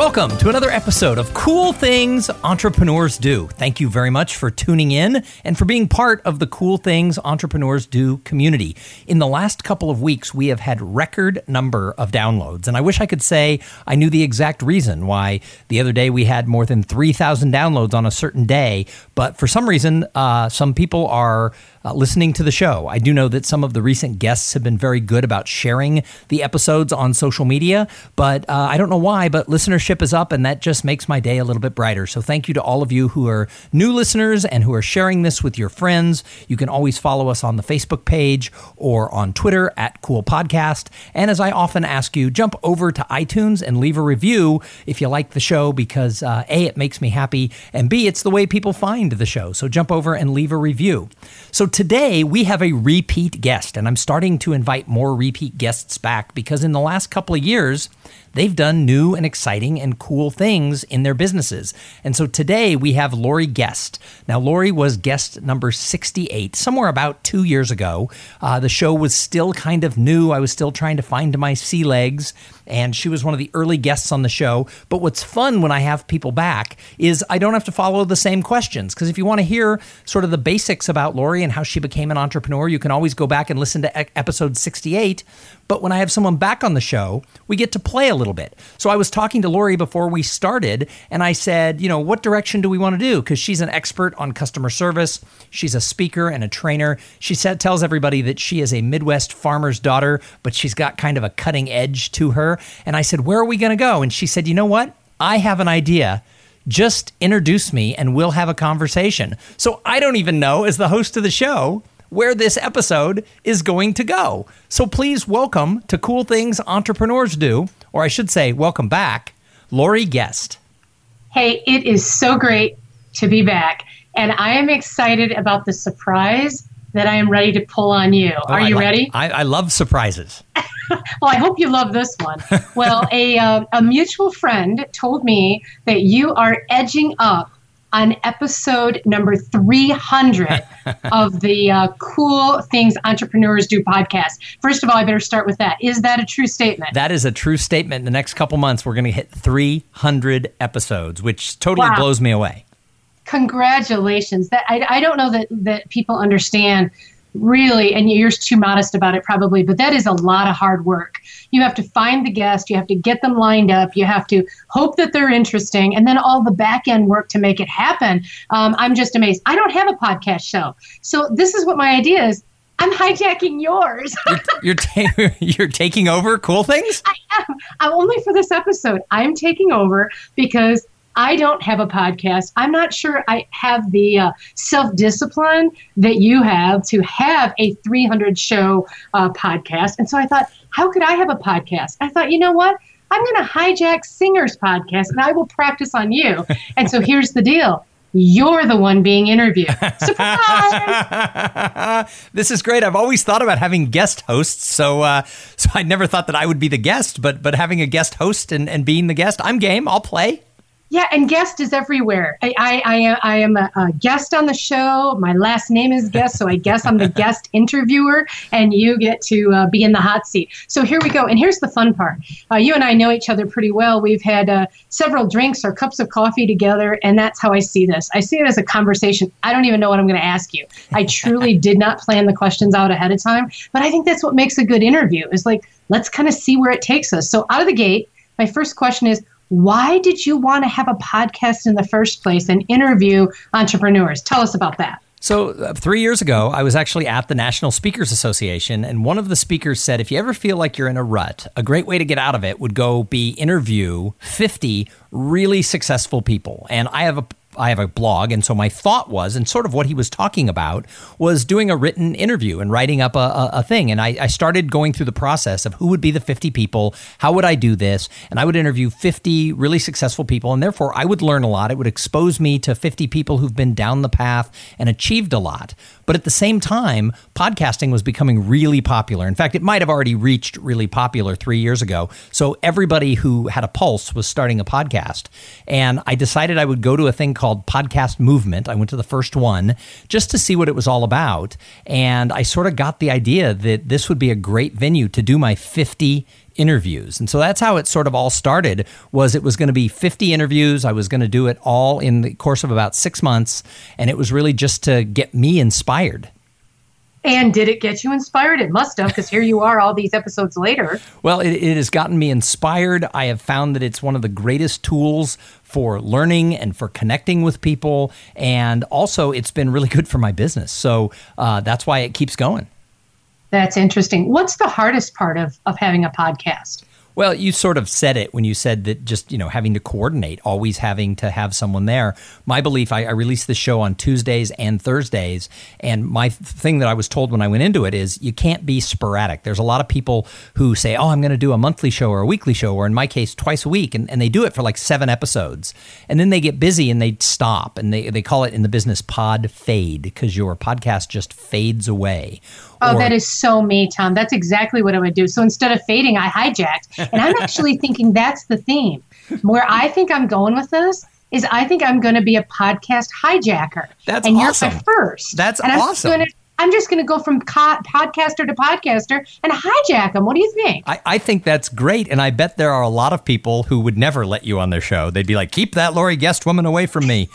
Welcome to another episode of Cool Things Entrepreneurs Do. Thank you very much for tuning in and for being part of the Cool Things Entrepreneurs Do community. In the last couple of weeks, we have had record number of downloads, and I wish I could say I knew the exact reason why the other day we had more than 3,000 downloads on a certain day, but for some reason, uh, some people are uh, listening to the show. I do know that some of the recent guests have been very good about sharing the episodes on social media, but uh, I don't know why, but listenership is up, and that just makes my day a little bit brighter. So thank you to all of you who are new listeners and who are sharing this with your friends. You can always follow us on the Facebook page or on Twitter at Cool Podcast. And as I often ask you, jump over to iTunes and leave a review if you like the show because uh, A, it makes me happy, and B, it's the way people find the show. So jump over and leave a review. So today we have a repeat guest, and I'm starting to invite more repeat guests back because in the last couple of years, they've done new and exciting and cool things in their businesses. And so today we have Lori Guest. Now, Lori was guest number 68, somewhere about two years ago. Uh, the show was still kind of new. I was still trying to find my sea legs, and she was one of the early guests on the show. But what's fun when I have people back is I don't have to follow the same questions. Because if you want to hear sort of the basics about Lori and how she became an entrepreneur, you can always go back and listen to episode 68. But when I have someone back on the show, we get to play a little bit. So I was talking to Lori before we started, and I said, you know, what direction do we want to do? Because she's an expert on customer service. She's a speaker and a trainer. She said, tells everybody that she is a Midwest farmer's daughter, but she's got kind of a cutting edge to her. And I said, where are we going to go? And she said, you know what? I have an idea just introduce me and we'll have a conversation. So I don't even know, as the host of the show, where this episode is going to go. So please welcome to Cool Things Entrepreneurs Do, or I should say, welcome back, Lori Guest. Hey, it is so great to be back. And I am excited about the surprise that I am ready to pull on you. Oh, Are I you like- ready? I, I love surprises. Well, I hope you love this one. Well, a, uh, a mutual friend told me that you are edging up on episode number 300 of the uh, Cool Things Entrepreneurs Do podcast. First of all, I better start with that. Is that a true statement? That is a true statement. In the next couple months, we're going to hit 300 episodes, which totally Wow. blows me away. congratulations that I, I don't know that that people understand really and you're too modest about it probably but that is a lot of hard work you have to find the guest you have to get them lined up you have to hope that they're interesting and then all the back end work to make it happen um, i'm just amazed i don't have a podcast show so this is what my idea is i'm hijacking yours You're ta- you're taking over cool things. I am. I'm only for this episode. I'm taking over because I don't have a podcast. I'm not sure I have the uh, self discipline that you have to have a 300 show uh, podcast. And so I thought, how could I have a podcast? I thought, you know what? I'm going to hijack Singer's podcast and I will practice on you. And so here's the deal. You're the one being interviewed. Surprise! this is great. I've always thought about having guest hosts, so uh, so I never thought that I would be the guest, but but having a guest host and, and being the guest, I'm game. I'll play. Yeah, and guest is everywhere. I I, I, I am a, a guest on the show. My last name is guest, so I guess I'm the guest interviewer, and you get to uh, be in the hot seat. So here we go. And here's the fun part. Uh, you and I know each other pretty well. We've had uh, several drinks or cups of coffee together, and that's how I see this. I see it as a conversation. I don't even know what I'm going to ask you. I truly did not plan the questions out ahead of time, but I think that's what makes a good interview. Is like let's kind of see where it takes us. So out of the gate, my first question is why did you want to have a podcast in the first place and interview entrepreneurs? Tell us about that. So, uh, three years ago, I was actually at the National Speakers Association, and one of the speakers said, if you ever feel like you're in a rut, a great way to get out of it would go be interview 50 really successful people. And I have a I have a blog, and so my thought was, and sort of what he was talking about was doing a written interview and writing up a, a, a thing. And I, I started going through the process of who would be the 50 people, how would I do this, and I would interview 50 really successful people, and therefore I would learn a lot. It would expose me to 50 people who've been down the path and achieved a lot. But at the same time, podcasting was becoming really popular. In fact, it might have already reached really popular three years ago. So everybody who had a pulse was starting a podcast. And I decided I would go to a thing called Podcast Movement. I went to the first one just to see what it was all about. And I sort of got the idea that this would be a great venue to do my 50 interviews. And so that's how it sort of all started was it was going to be 50 interviews. I was going to do it all in the course of about 6 months and it was really just to get me inspired. And did it get you inspired? It must have, because here you are all these episodes later. Well, it, it, has gotten me inspired. I have found that it's one of the greatest tools for learning and for connecting with people. And also, it's been really good for my business. So uh, that's why it keeps going. That's interesting. What's the hardest part of, of having a podcast? Well, you sort of said it when you said that just, you know, having to coordinate, always having to have someone there. My belief, I, I release this show on Tuesdays and Thursdays. And my thing that I was told when I went into it is you can't be sporadic. There's a lot of people who say, oh, I'm going to do a monthly show or a weekly show, or in my case, twice a week. And, and they do it for like seven episodes. And then they get busy and they stop. And they, they call it in the business pod fade because your podcast just fades away Oh, or, that is so me, Tom. That's exactly what I would do. So instead of fading, I hijacked. And I'm actually thinking that's the theme. Where I think I'm going with this is I think I'm going to be a podcast hijacker. That's and awesome. you're my first. That's and awesome. I'm gonna, I'm just going to go from co- podcaster to podcaster and hijack them. What do you think? I, I, think that's great. And I bet there are a lot of people who would never let you on their show. They'd be like, keep that Lori Guest woman away from me.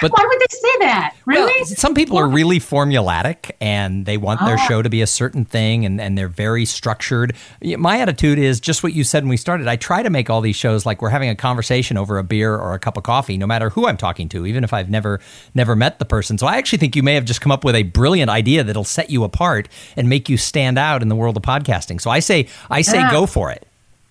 But why would they say that? Really? Well, some people are really formulatic and they want their ah. show to be a certain thing and, and they're very structured. My attitude is just what you said when we started. I try to make all these shows like we're having a conversation over a beer or a cup of coffee, no matter who I'm talking to, even if I've never never met the person. So I actually think you may have just come up with a brilliant idea that'll set you apart and make you stand out in the world of podcasting. So I say I say yeah. go for it.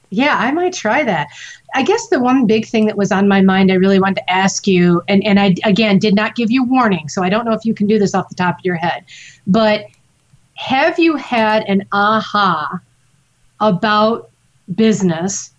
Yeah, I might try that. I guess the one big thing that was on my mind I really wanted to ask you, and, and I again did not give you warning, so I don't know if you can do this off the top of your head, but have you had an aha about business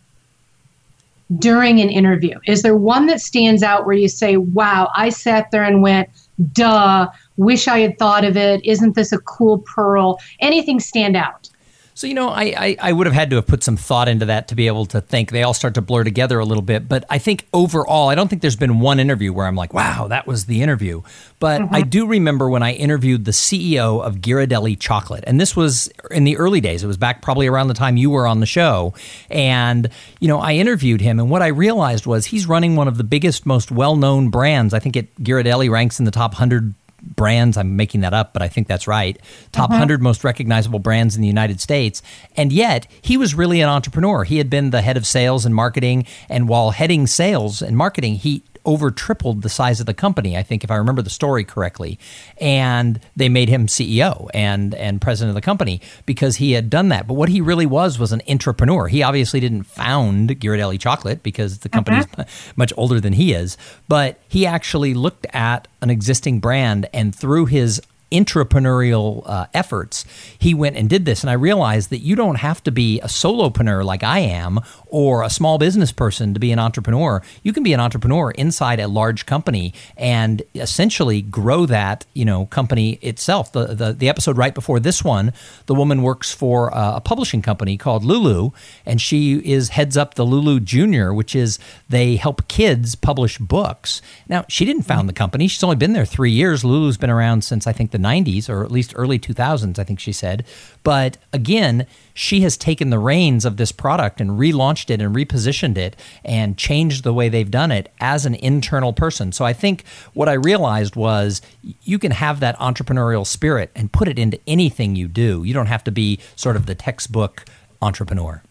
during an interview? Is there one that stands out where you say, wow, I sat there and went, duh, wish I had thought of it. Isn't this a cool pearl? Anything stand out? So, you know, I, I, I, would have had to have put some thought into that to be able to think. They all start to blur together a little bit. But I think overall, I don't think there's been one interview where I'm like, wow, that was the interview. But mm-hmm. I do remember when I interviewed the CEO of Ghirardelli Chocolate. And this was in the early days. It was back probably around the time you were on the show. And, you know, I interviewed him. And what I realized was he's running one of the biggest, most well known brands. I think it Ghirardelli ranks in the top 100 brands. I'm making that up, but I think that's right. Top uh-huh. 100 most recognizable brands in the United States. And yet, he was really an entrepreneur. He had been the head of sales and marketing. And while heading sales and marketing, he over tripled the size of the company, I think, if I remember the story correctly. And they made him CEO and, and president of the company because he had done that. But what he really was was an entrepreneur. He obviously didn't found Ghirardelli Chocolate because the company uh-huh. much older than he is, but he actually looked at an existing brand and through his entrepreneurial uh, efforts, he went and did this. And I realized that you don't have to be a solopreneur like I am or a small business person to be an entrepreneur. You can be an entrepreneur inside a large company and essentially grow that, you know, company itself. The, the, the episode right before this one, the woman works for a, a publishing company called Lulu, and she is heads up the Lulu Junior, which is they help kids publish books. Now, she didn't found the company. She's only been there three years. Lulu's been around since I think the 90s or at least early 2000s, I think she said. But again, she has taken the reins of this product and relaunched it and repositioned it and changed the way they've done it as an internal person. So I think what I realized was you can have that entrepreneurial spirit and put it into anything you do. You don't have to be sort of the textbook entrepreneur.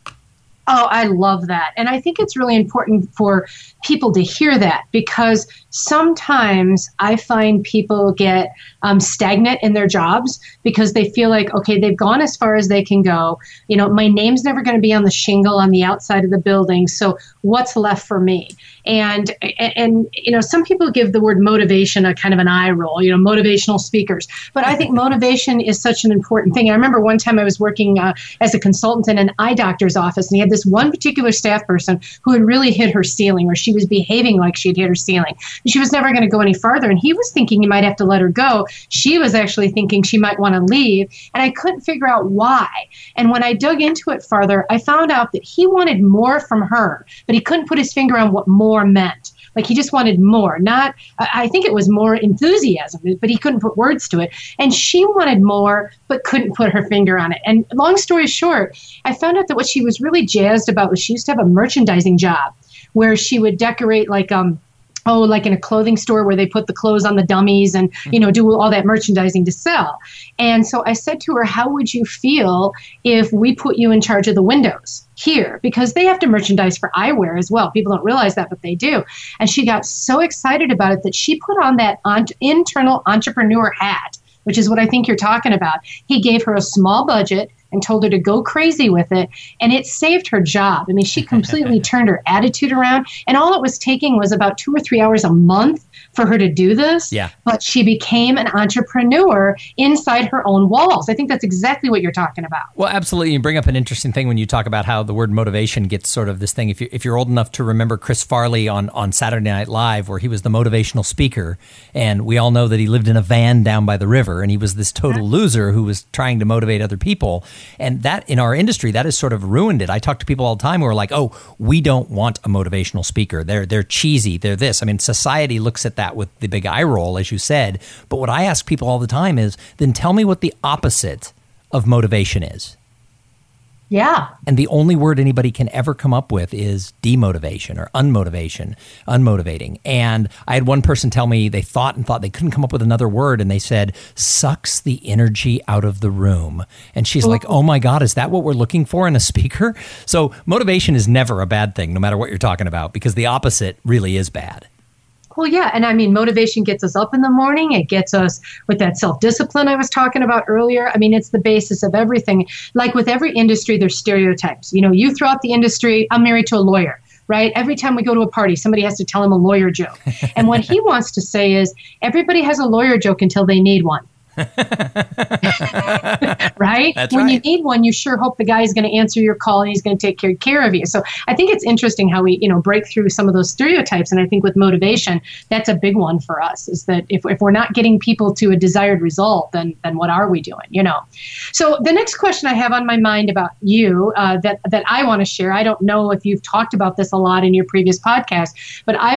Oh, I love that. And I think it's really important for people to hear that because sometimes I find people get um, stagnant in their jobs because they feel like, okay, they've gone as far as they can go. You know, my name's never going to be on the shingle on the outside of the building. So what's left for me? And and you know, some people give the word motivation a kind of an eye roll. You know, motivational speakers. But I think motivation is such an important thing. I remember one time I was working uh, as a consultant in an eye doctor's office, and he had this one particular staff person who had really hit her ceiling, or she was behaving like she had hit her ceiling. and She was never going to go any farther, and he was thinking he might have to let her go. She was actually thinking she might want to leave, and I couldn't figure out why. And when I dug into it farther, I found out that he wanted more from her, but he couldn't put his finger on what more meant. Like he just wanted more, not, I think it was more enthusiasm, but he couldn't put words to it. And she wanted more, but couldn't put her finger on it. And long story short, I found out that what she was really jazzed about was she used to have a merchandising job where she would decorate like, um, oh like in a clothing store where they put the clothes on the dummies and you know do all that merchandising to sell. And so i said to her how would you feel if we put you in charge of the windows here? Because they have to merchandise for eyewear as well. People don't realize that but they do. And she got so excited about it that she put on that internal entrepreneur hat which is what I think you're talking about. He gave her a small budget and told her to go crazy with it. And it saved her job. I mean, she completely turned her attitude around. And all it was taking was about two or three hours a month for her to do this. Yeah. But she became an entrepreneur inside her own walls. I think that's exactly what you're talking about. Well, absolutely. You bring up an interesting thing when you talk about how the word motivation gets sort of this thing. If, you, if you're old enough to remember Chris Farley on, on Saturday Night Live, where he was the motivational speaker, and we all know that he lived in a van down by the river, and he was this total loser who was trying to motivate other people. And that in our industry, that has sort of ruined it. I talk to people all the time who are like, oh, we don't want a motivational speaker. They're, they're cheesy. They're this. I mean, society looks at that with the big eye roll, as you said. But what I ask people all the time is then tell me what the opposite of motivation is. Yeah. And the only word anybody can ever come up with is demotivation or unmotivation, unmotivating. And I had one person tell me they thought and thought they couldn't come up with another word. And they said, sucks the energy out of the room. And she's like, oh, oh my God, is that what we're looking for in a speaker? So motivation is never a bad thing, no matter what you're talking about, because the opposite really is bad. Well, yeah. And I mean, motivation gets us up in the morning. It gets us with that self discipline I was talking about earlier. I mean, it's the basis of everything. Like with every industry, there's stereotypes. You know, you throughout the industry, I'm married to a lawyer right? Every time we go to a party, somebody has to tell him a lawyer joke. And what he wants to say is everybody has a lawyer joke until they need one. right? That's when right. you need one, you sure hope the guy is going to answer your call and he's going to take care, care of you. So I think it's interesting how we, you know, break through some of those stereotypes. And I think with motivation, that's a big one for us is that if, if we're not getting people to a desired result, then then what are we doing? You know. So the next question I have on my mind about you uh, that that I want to share. I don't know if you've talked about this a lot in your previous podcast, but I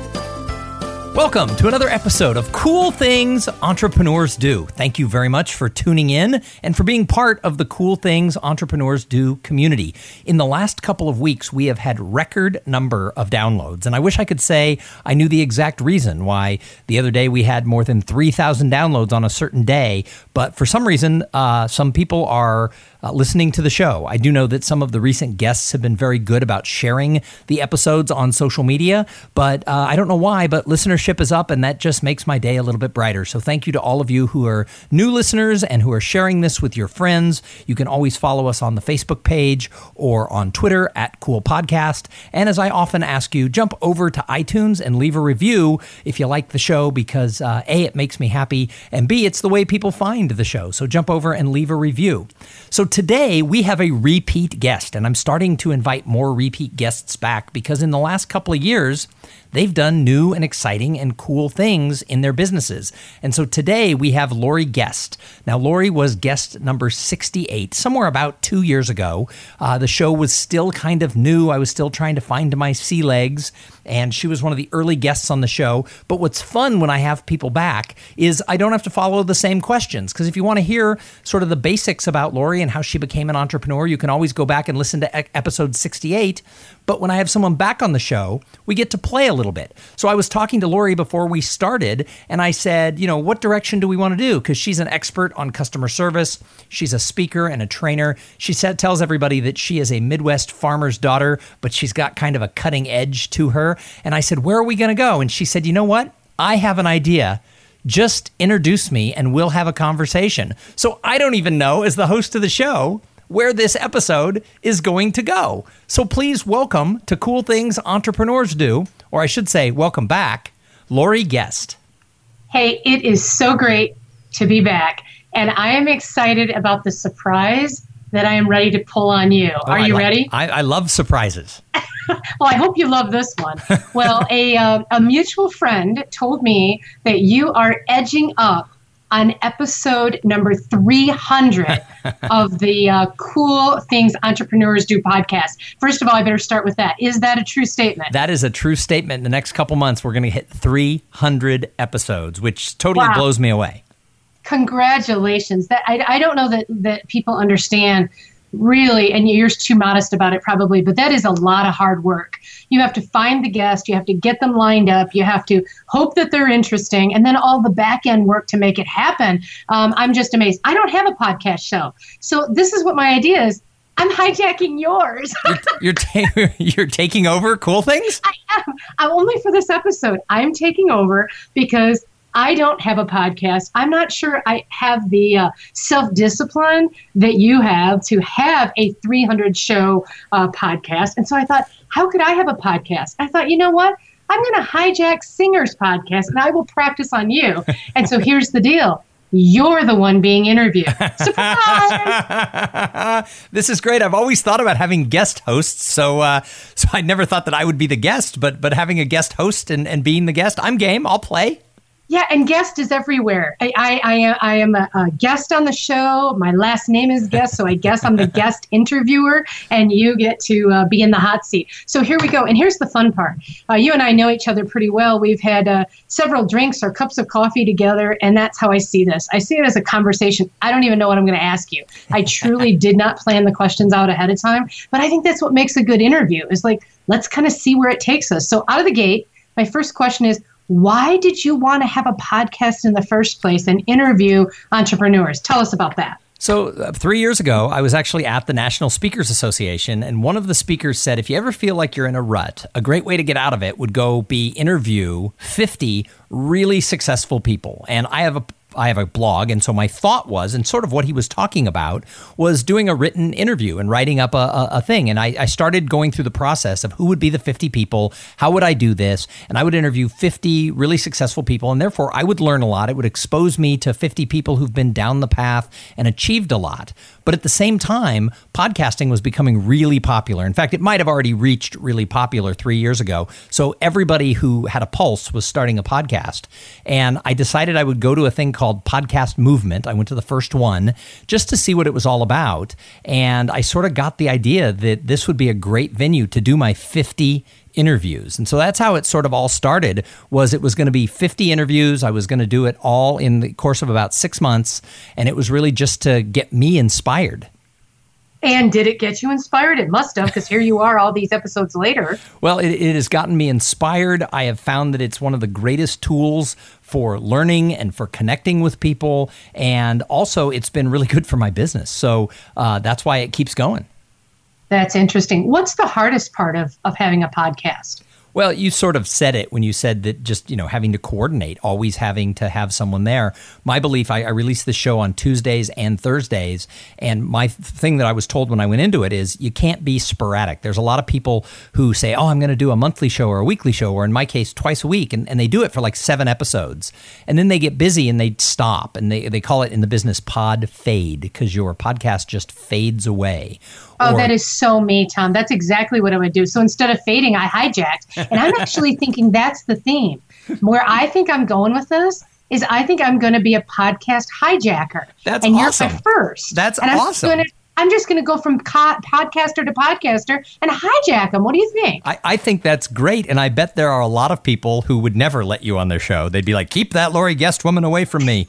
Welcome to another episode of Cool Things Entrepreneurs Do. Thank you very much for tuning in and for being part of the Cool Things Entrepreneurs Do community. In the last couple of weeks, we have had record number of downloads, and I wish I could say I knew the exact reason why the other day we had more than 3,000 downloads on a certain day, but for some reason, uh, some people are uh, listening to the show. I do know that some of the recent guests have been very good about sharing the episodes on social media, but uh, I don't know why, but listenership is up, and that just makes my day a little bit brighter. So thank you to all of you who are new listeners and who are sharing this with your friends. You can always follow us on the Facebook page or on Twitter at Cool Podcast. And as I often ask you, jump over to iTunes and leave a review if you like the show because uh, A, it makes me happy, and B, it's the way people find the show. So jump over and leave a review. So today we have a repeat guest, and I'm starting to invite more repeat guests back because in the last couple of years, they've done new and exciting and cool things in their businesses. And so today we have Lori Guest. Now, Lori was guest number 68, somewhere about two years ago. Uh, the show was still kind of new. I was still trying to find my sea legs, and she was one of the early guests on the show. But what's fun when I have people back is I don't have to follow the same questions. Because if you want to hear sort of the basics about Lori and how she became an entrepreneur, you can always go back and listen to episode 68. But when I have someone back on the show, we get to play a little bit. So I was talking to Lori before we started, and I said, you know, what direction do we want to do? Because she's an expert on customer service. She's a speaker and a trainer. She said, tells everybody that she is a Midwest farmer's daughter, but she's got kind of a cutting edge to her. And I said, where are we going to go? And she said, you know what? I have an idea just introduce me and we'll have a conversation. So I don't even know, as the host of the show, where this episode is going to go. So please welcome to Cool Things Entrepreneurs Do, or I should say, welcome back, Lori Guest. Hey, it is so great to be back. And I am excited about the surprise that I am ready to pull on you. Oh, Are you like, ready? I, I love surprises. well, I hope you love this one. well, a, uh, a mutual friend told me that you are edging up on episode number 300 of the uh, Cool Things Entrepreneurs Do podcast. First of all, I better start with that. Is that a true statement? That is a true statement. In the next couple months, we're going to hit 300 episodes, which totally wow. blows me away. Congratulations! That I, I don't know that that people understand really, and you're too modest about it probably, but that is a lot of hard work. You have to find the guest, you have to get them lined up, you have to hope that they're interesting, and then all the back end work to make it happen. Um, I'm just amazed. I don't have a podcast show. So this is what my idea is. I'm hijacking yours. you're you're, ta- you're, taking over cool things. I am. I'm only for this episode. I'm taking over because I don't have a podcast. I'm not sure I have the uh, self discipline that you have to have a 300 show uh, podcast. And so I thought, how could I have a podcast? I thought, you know what? I'm going to hijack Singer's podcast and I will practice on you. And so here's the deal. You're the one being interviewed. Surprise! this is great. I've always thought about having guest hosts, so uh, so I never thought that I would be the guest, but but having a guest host and, and being the guest, I'm game. I'll play. Yeah, and guest is everywhere. I, I, I, I am a, a, guest on the show. My last name is guest, so I guess I'm the guest interviewer, and you get to uh, be in the hot seat. So here we go. And here's the fun part. Uh, you and I know each other pretty well. We've had uh, several drinks or cups of coffee together, and that's how I see this. I see it as a conversation. I don't even know what I'm going to ask you. I truly did not plan the questions out ahead of time, but I think that's what makes a good interview. Is like let's kind of see where it takes us. So out of the gate, my first question is why did you want to have a podcast in the first place and interview entrepreneurs? Tell us about that. So, uh, three years ago, I was actually at the National Speakers Association, and one of the speakers said, if you ever feel like you're in a rut, a great way to get out of it would go be interview 50 really successful people. And I have a I have a blog, and so my thought was, and sort of what he was talking about, was doing a written interview and writing up a, a, a thing. And I, I, started going through the process of who would be the 50 people, how would I do this, and I would interview 50 really successful people, and therefore I would learn a lot. It would expose me to 50 people who've been down the path and achieved a lot. But at the same time, podcasting was becoming really popular. In fact, it might have already reached really popular three years ago. So everybody who had a pulse was starting a podcast. And I decided I would go to a thing called Podcast Movement. I went to the first one just to see what it was all about. And I sort of got the idea that this would be a great venue to do my 50 interviews. And so that's how it sort of all started was it was going to be 50 interviews. I was going to do it all in the course of about 6 months and it was really just to get me inspired. And did it get you inspired? It must have, because here you are all these episodes later. Well, it, it, has gotten me inspired. I have found that it's one of the greatest tools for learning and for connecting with people. And also, it's been really good for my business. So uh, that's why it keeps going. That's interesting. What's the hardest part of, of having a podcast? Well, you sort of said it when you said that just, you know, having to coordinate, always having to have someone there. My belief, I, I release the show on Tuesdays and Thursdays. And my thing that I was told when I went into it is you can't be sporadic. There's a lot of people who say, oh, I'm going to do a monthly show or a weekly show, or in my case, twice a week. And, and they do it for like seven episodes. And then they get busy and they stop. And they, they call it in the business pod fade because your podcast just fades away Oh, or, that is so me, Tom. That's exactly what I would do. So instead of fading, I hijacked. And I'm actually thinking that's the theme. Where I think I'm going with this is I think I'm going to be a podcast hijacker. That's and awesome. you're my first. That's and awesome. I'm, gonna, I'm just going to go from co- podcaster to podcaster and hijack them. What do you think? I, I think that's great. And I bet there are a lot of people who would never let you on their show. They'd be like, keep that Lori Guest woman away from me.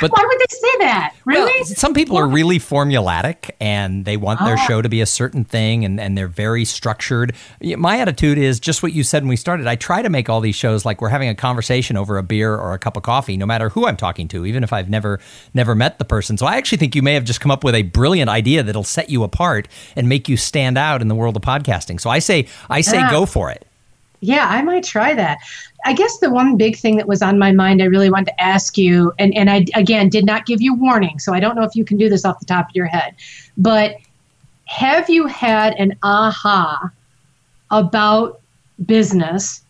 But why would they say that? Really? Well, some people are really formulatic and they want their ah. show to be a certain thing and, and they're very structured. My attitude is just what you said when we started. I try to make all these shows like we're having a conversation over a beer or a cup of coffee, no matter who I'm talking to, even if I've never never met the person. So I actually think you may have just come up with a brilliant idea that'll set you apart and make you stand out in the world of podcasting. So I say I say yeah. go for it. Yeah, I might try that. I guess the one big thing that was on my mind I really wanted to ask you, and, and I again did not give you warning, so I don't know if you can do this off the top of your head, but have you had an aha about business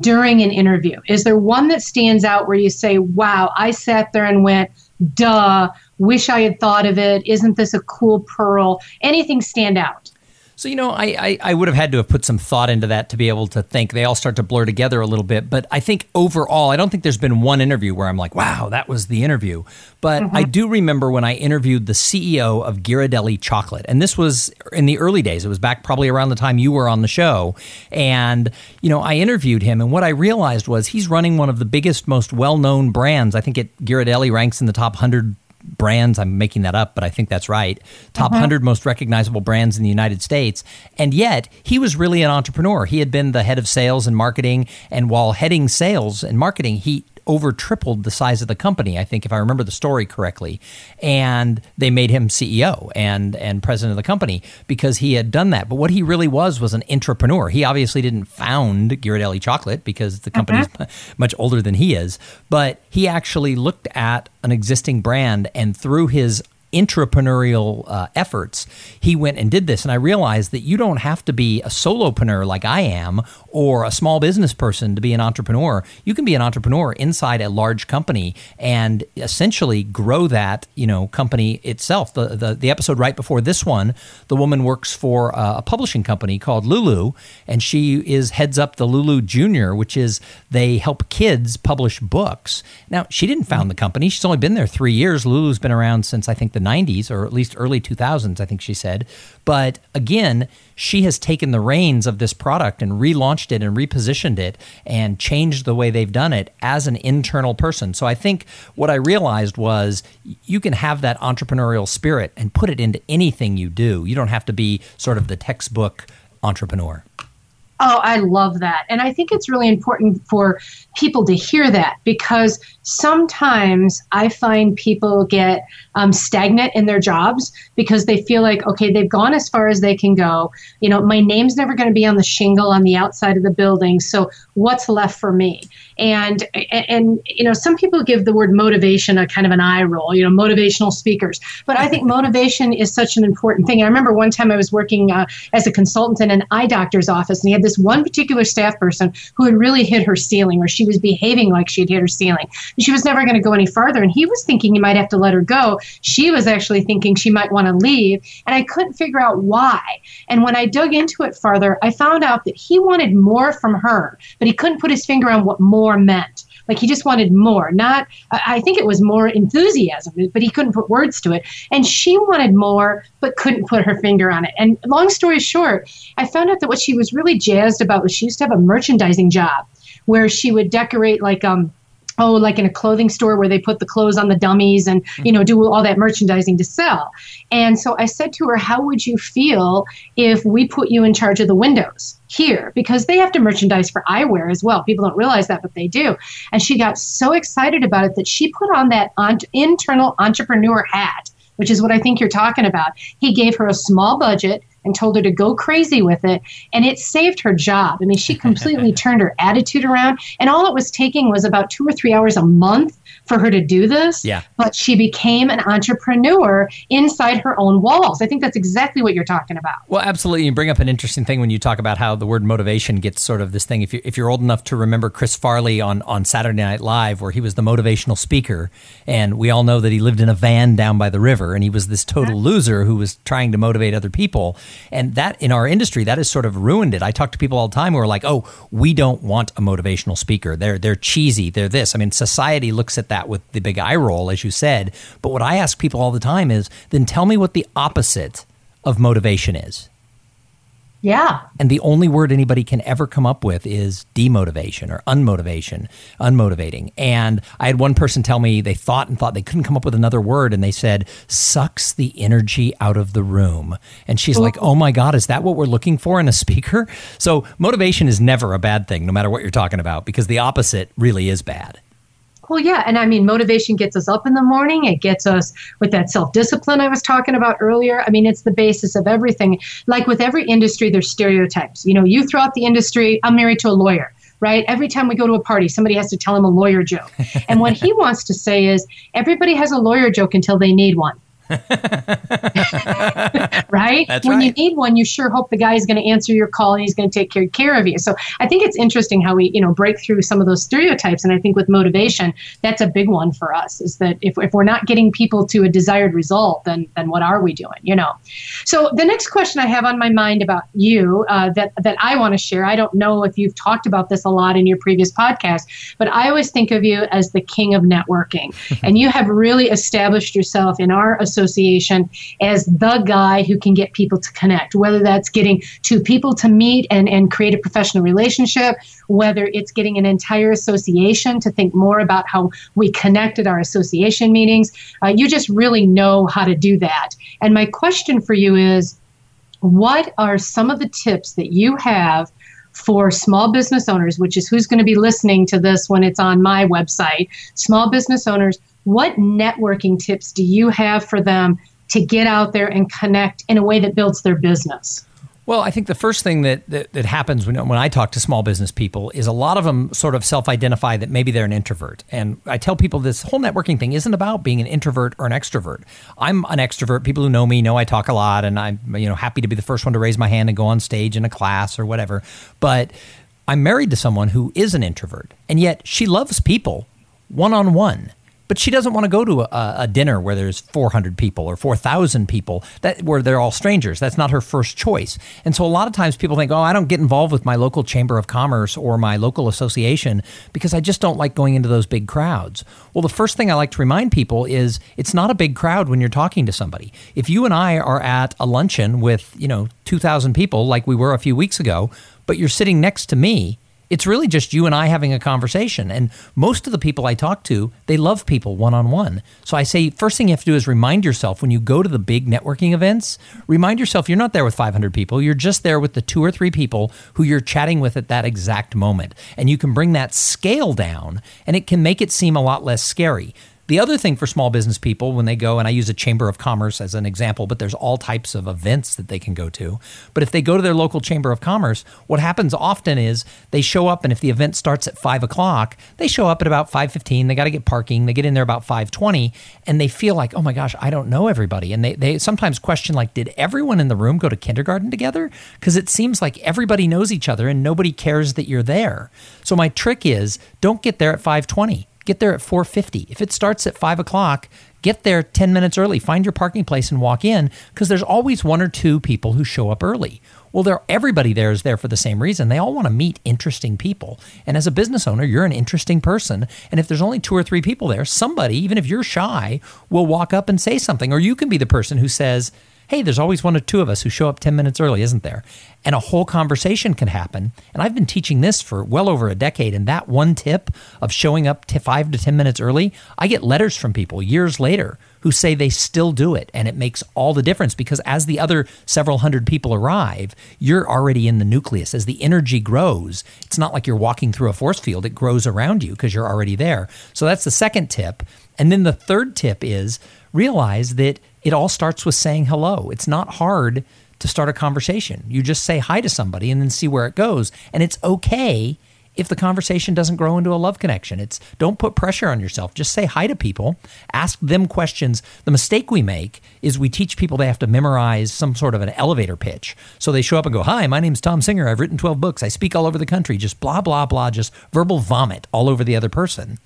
during an interview? Is there one that stands out where you say, wow, I sat there and went, duh, wish I had thought of it. Isn't this a cool pearl? Anything stand out? So, you know, I, I, I, would have had to have put some thought into that to be able to think. They all start to blur together a little bit. But I think overall, I don't think there's been one interview where I'm like, wow, that was the interview. But mm-hmm. I do remember when I interviewed the CEO of Ghirardelli Chocolate. And this was in the early days. It was back probably around the time you were on the show. And, you know, I interviewed him. And what I realized was he's running one of the biggest, most well known brands. I think it, Ghirardelli ranks in the top 100 brands. I'm making that up, but I think that's right. Top uh-huh. 100 most recognizable brands in the United States. And yet, he was really an entrepreneur. He had been the head of sales and marketing. And while heading sales and marketing, he over tripled the size of the company, I think, if I remember the story correctly. And they made him CEO and, and president of the company because he had done that. But what he really was was an entrepreneur. He obviously didn't found Ghirardelli Chocolate because the company's uh-huh. much older than he is. But he actually looked at an existing brand and through his entrepreneurial uh, efforts, he went and did this. And I realized that you don't have to be a solopreneur like I am or a small business person to be an entrepreneur. You can be an entrepreneur inside a large company and essentially grow that, you know, company itself. The, the, the episode right before this one, the woman works for a, a publishing company called Lulu, and she is heads up the Lulu Junior, which is they help kids publish books. Now, she didn't found the company. She's only been there three years. Lulu's been around since I think the 90s or at least early 2000s, I think she said. But again, she has taken the reins of this product and relaunched it and repositioned it and changed the way they've done it as an internal person. So I think what I realized was you can have that entrepreneurial spirit and put it into anything you do. You don't have to be sort of the textbook entrepreneur. Oh, I love that. And I think it's really important for people to hear that because sometimes I find people get um, stagnant in their jobs because they feel like, okay, they've gone as far as they can go. You know, my name's never going to be on the shingle on the outside of the building. So what's left for me? And, and, and, you know, some people give the word motivation a kind of an eye roll, you know, motivational speakers. But I think motivation is such an important thing. I remember one time I was working uh, as a consultant in an eye doctor's office, and he had this one particular staff person who had really hit her ceiling, or she was behaving like she had hit her ceiling. And She was never going to go any farther. And he was thinking he might have to let her go. She was actually thinking she might want to leave. And I couldn't figure out why. And when I dug into it farther, I found out that he wanted more from her, but he couldn't put his finger on what more meant. Like he just wanted more, not, I think it was more enthusiasm, but he couldn't put words to it. And she wanted more, but couldn't put her finger on it. And long story short, I found out that what she was really jazzed about was she used to have a merchandising job where she would decorate like, um, oh like in a clothing store where they put the clothes on the dummies and you know do all that merchandising to sell. And so i said to her how would you feel if we put you in charge of the windows here? Because they have to merchandise for eyewear as well. People don't realize that but they do. And she got so excited about it that she put on that on- internal entrepreneur hat which is what i think you're talking about. He gave her a small budget and told her to go crazy with it. And it saved her job. I mean, she completely turned her attitude around. And all it was taking was about two or three hours a month for her to do this. Yeah. But she became an entrepreneur inside her own walls. I think that's exactly what you're talking about. Well, absolutely. You bring up an interesting thing when you talk about how the word motivation gets sort of this thing. If, you, if you're old enough to remember Chris Farley on, on Saturday Night Live, where he was the motivational speaker, and we all know that he lived in a van down by the river, and he was this total loser who was trying to motivate other people. And that in our industry, that has sort of ruined it. I talk to people all the time who are like, oh, we don't want a motivational speaker. They're, they're cheesy. They're this. I mean, society looks at that with the big eye roll, as you said. But what I ask people all the time is then tell me what the opposite of motivation is. Yeah. And the only word anybody can ever come up with is demotivation or unmotivation, unmotivating. And I had one person tell me they thought and thought they couldn't come up with another word. And they said, sucks the energy out of the room. And she's like, oh, oh my God, is that what we're looking for in a speaker? So motivation is never a bad thing, no matter what you're talking about, because the opposite really is bad. Well, yeah. And I mean, motivation gets us up in the morning. It gets us with that self discipline I was talking about earlier. I mean, it's the basis of everything. Like with every industry, there's stereotypes. You know, you throw out the industry, I'm married to a lawyer right? Every time we go to a party, somebody has to tell him a lawyer joke. And what he wants to say is everybody has a lawyer joke until they need one. right? That's when right. you need one, you sure hope the guy is going to answer your call and he's going to take care, care of you. So I think it's interesting how we, you know, break through some of those stereotypes. And I think with motivation, that's a big one for us is that if, if we're not getting people to a desired result, then then what are we doing? You know. So the next question I have on my mind about you uh, that that I want to share, I don't know if you've talked about this a lot in your previous podcast, but I always think of you as the king of networking, and you have really established yourself in our association as the guy who can get people to connect, whether that's getting two people to meet and, and create a professional relationship, whether it's getting an entire association to think more about how we connect at our association meetings. Uh, you just really know how to do that. And my question for you is what are some of the tips that you have? for small business owners, which is who's going to be listening to this when it's on my website, small business owners, what networking tips do you have for them to get out there and connect in a way that builds their business? Well, I think the first thing that, that, that, happens when, when I talk to small business people is a lot of them sort of self identify that maybe they're an introvert. And I tell people this whole networking thing isn't about being an introvert or an extrovert. I'm an extrovert. People who know me know I talk a lot and I'm you know happy to be the first one to raise my hand and go on stage in a class or whatever. But I'm married to someone who is an introvert and yet she loves people one on one but she doesn't want to go to a, a dinner where there's 400 people or 4,000 people that where they're all strangers. That's not her first choice. And so a lot of times people think, "Oh, I don't get involved with my local chamber of commerce or my local association because I just don't like going into those big crowds." Well, the first thing I like to remind people is it's not a big crowd when you're talking to somebody. If you and I are at a luncheon with, you know, 2,000 people like we were a few weeks ago, but you're sitting next to me, it's really just you and I having a conversation. And most of the people I talk to, they love people one on one. So I say, first thing you have to do is remind yourself when you go to the big networking events, remind yourself you're not there with 500 people. You're just there with the two or three people who you're chatting with at that exact moment. And you can bring that scale down and it can make it seem a lot less scary. The other thing for small business people when they go, and I use a chamber of commerce as an example, but there's all types of events that they can go to. But if they go to their local chamber of commerce, what happens often is they show up, and if the event starts at five o'clock, they show up at about five fifteen. They got to get parking. They get in there about five twenty, and they feel like, oh my gosh, I don't know everybody, and they they sometimes question like, did everyone in the room go to kindergarten together? Because it seems like everybody knows each other and nobody cares that you're there. So my trick is don't get there at five twenty get there at 4.50 if it starts at 5 o'clock get there 10 minutes early. Find your parking place and walk in because there's always one or two people who show up early. Well there everybody there is there for the same reason. They all want to meet interesting people. And as a business owner you're an interesting person. And if there's only two or three people there somebody even if you're shy will walk up and say something. Or you can be the person who says hey, there's always one or two of us who show up 10 minutes early, isn't there? And a whole conversation can happen. And I've been teaching this for well over a decade. And that one tip of showing up to five to 10 minutes early, I get letters from people years later who say they still do it. And it makes all the difference because as the other several hundred people arrive, you're already in the nucleus. As the energy grows, it's not like you're walking through a force field, it grows around you because you're already there. So that's the second tip. And then the third tip is realize that it all starts with saying hello. It's not hard to start a conversation. You just say hi to somebody and then see where it goes. And it's okay if the conversation doesn't grow into a love connection. It's don't put pressure on yourself. Just say hi to people, ask them questions. The mistake we make is we teach people they have to memorize some sort of an elevator pitch. So they show up and go, "Hi, my name's Tom Singer. I've written 12 books. I speak all over the country." Just blah blah blah, just verbal vomit all over the other person.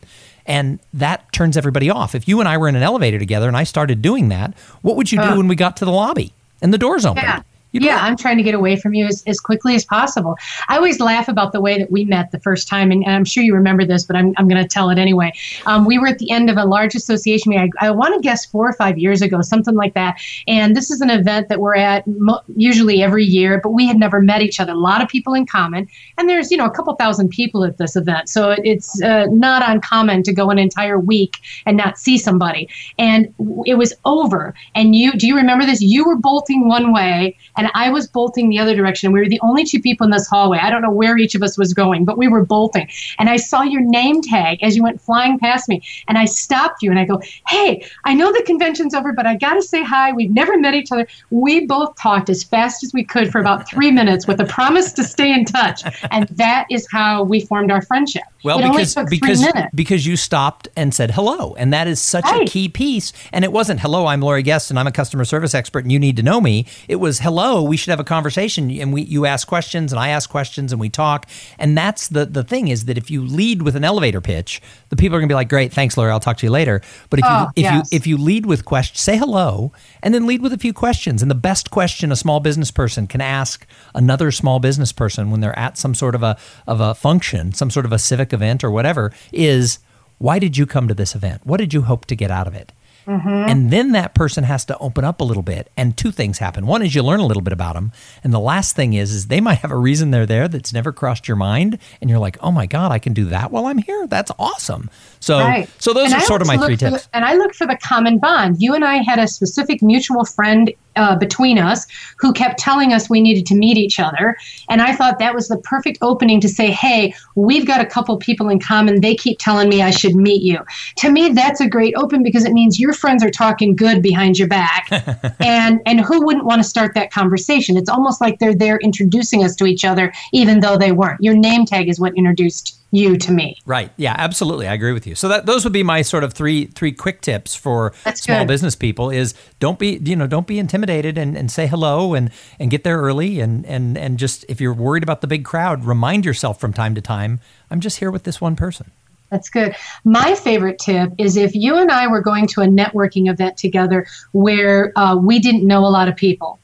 And that turns everybody off. If you and I were in an elevator together and I started doing that, what would you do uh, when we got to the lobby and the doors opened? Yeah. Yeah, I'm trying to get away from you as, as quickly as possible. I always laugh about the way that we met the first time, and, and I'm sure you remember this, but I'm, I'm going to tell it anyway. Um, we were at the end of a large association meeting. I, I want to guess four or five years ago, something like that. And this is an event that we're at mo- usually every year, but we had never met each other. A lot of people in common, and there's you know a couple thousand people at this event, so it, it's uh, not uncommon to go an entire week and not see somebody. And it was over, and you do you remember this? You were bolting one way, and I was bolting the other direction. We were the only two people in this hallway. I don't know where each of us was going, but we were bolting. And I saw your name tag as you went flying past me, and I stopped you and I go, "Hey, I know the convention's over, but I got to say hi. We've never met each other." We both talked as fast as we could for about three minutes with a promise to stay in touch, and that is how we formed our friendship. Well, it because because because you stopped and said hello, and that is such right. a key piece. And it wasn't hello, I'm Lori Guest, and I'm a customer service expert, and you need to know me. It was hello, we should have a conversation, and we you ask questions, and I ask questions, and we talk. And that's the the thing is that if you lead with an elevator pitch, the people are going to be like, "Great, thanks, Lori. I'll talk to you later." But if oh, you if yes. you if you lead with questions, say hello, and then lead with a few questions. And the best question a small business person can ask another small business person when they're at some sort of a of a function, some sort of a civic event or whatever, is why did you come to this event? What did you hope to get out of it? Mm-hmm. And then that person has to open up a little bit, and two things happen. One is you learn a little bit about them, and the last thing is is they might have a reason they're there that's never crossed your mind, and you're like, oh my god, I can do that while I'm here. That's awesome. So, right. so those and are I sort of my three the, tips. And I look for the common bond. You and I had a specific mutual friend uh, between us who kept telling us we needed to meet each other. And I thought that was the perfect opening to say, hey, we've got a couple people in common. They keep telling me I should meet you. To me, that's a great open because it means your friends are talking good behind your back. and and who wouldn't want to start that conversation? It's almost like they're there introducing us to each other, even though they weren't. Your name tag is what introduced you to me. Right. Yeah, absolutely. I agree with you. So that those would be my sort of three three quick tips for That's small good. business people is don't be you know, don't be intimidated and, and say hello and, and get there early and, and, and just if you're worried about the big crowd, remind yourself from time to time, I'm just here with this one person. That's good. My favorite tip is if you and I were going to a networking event together where uh, we didn't know a lot of people.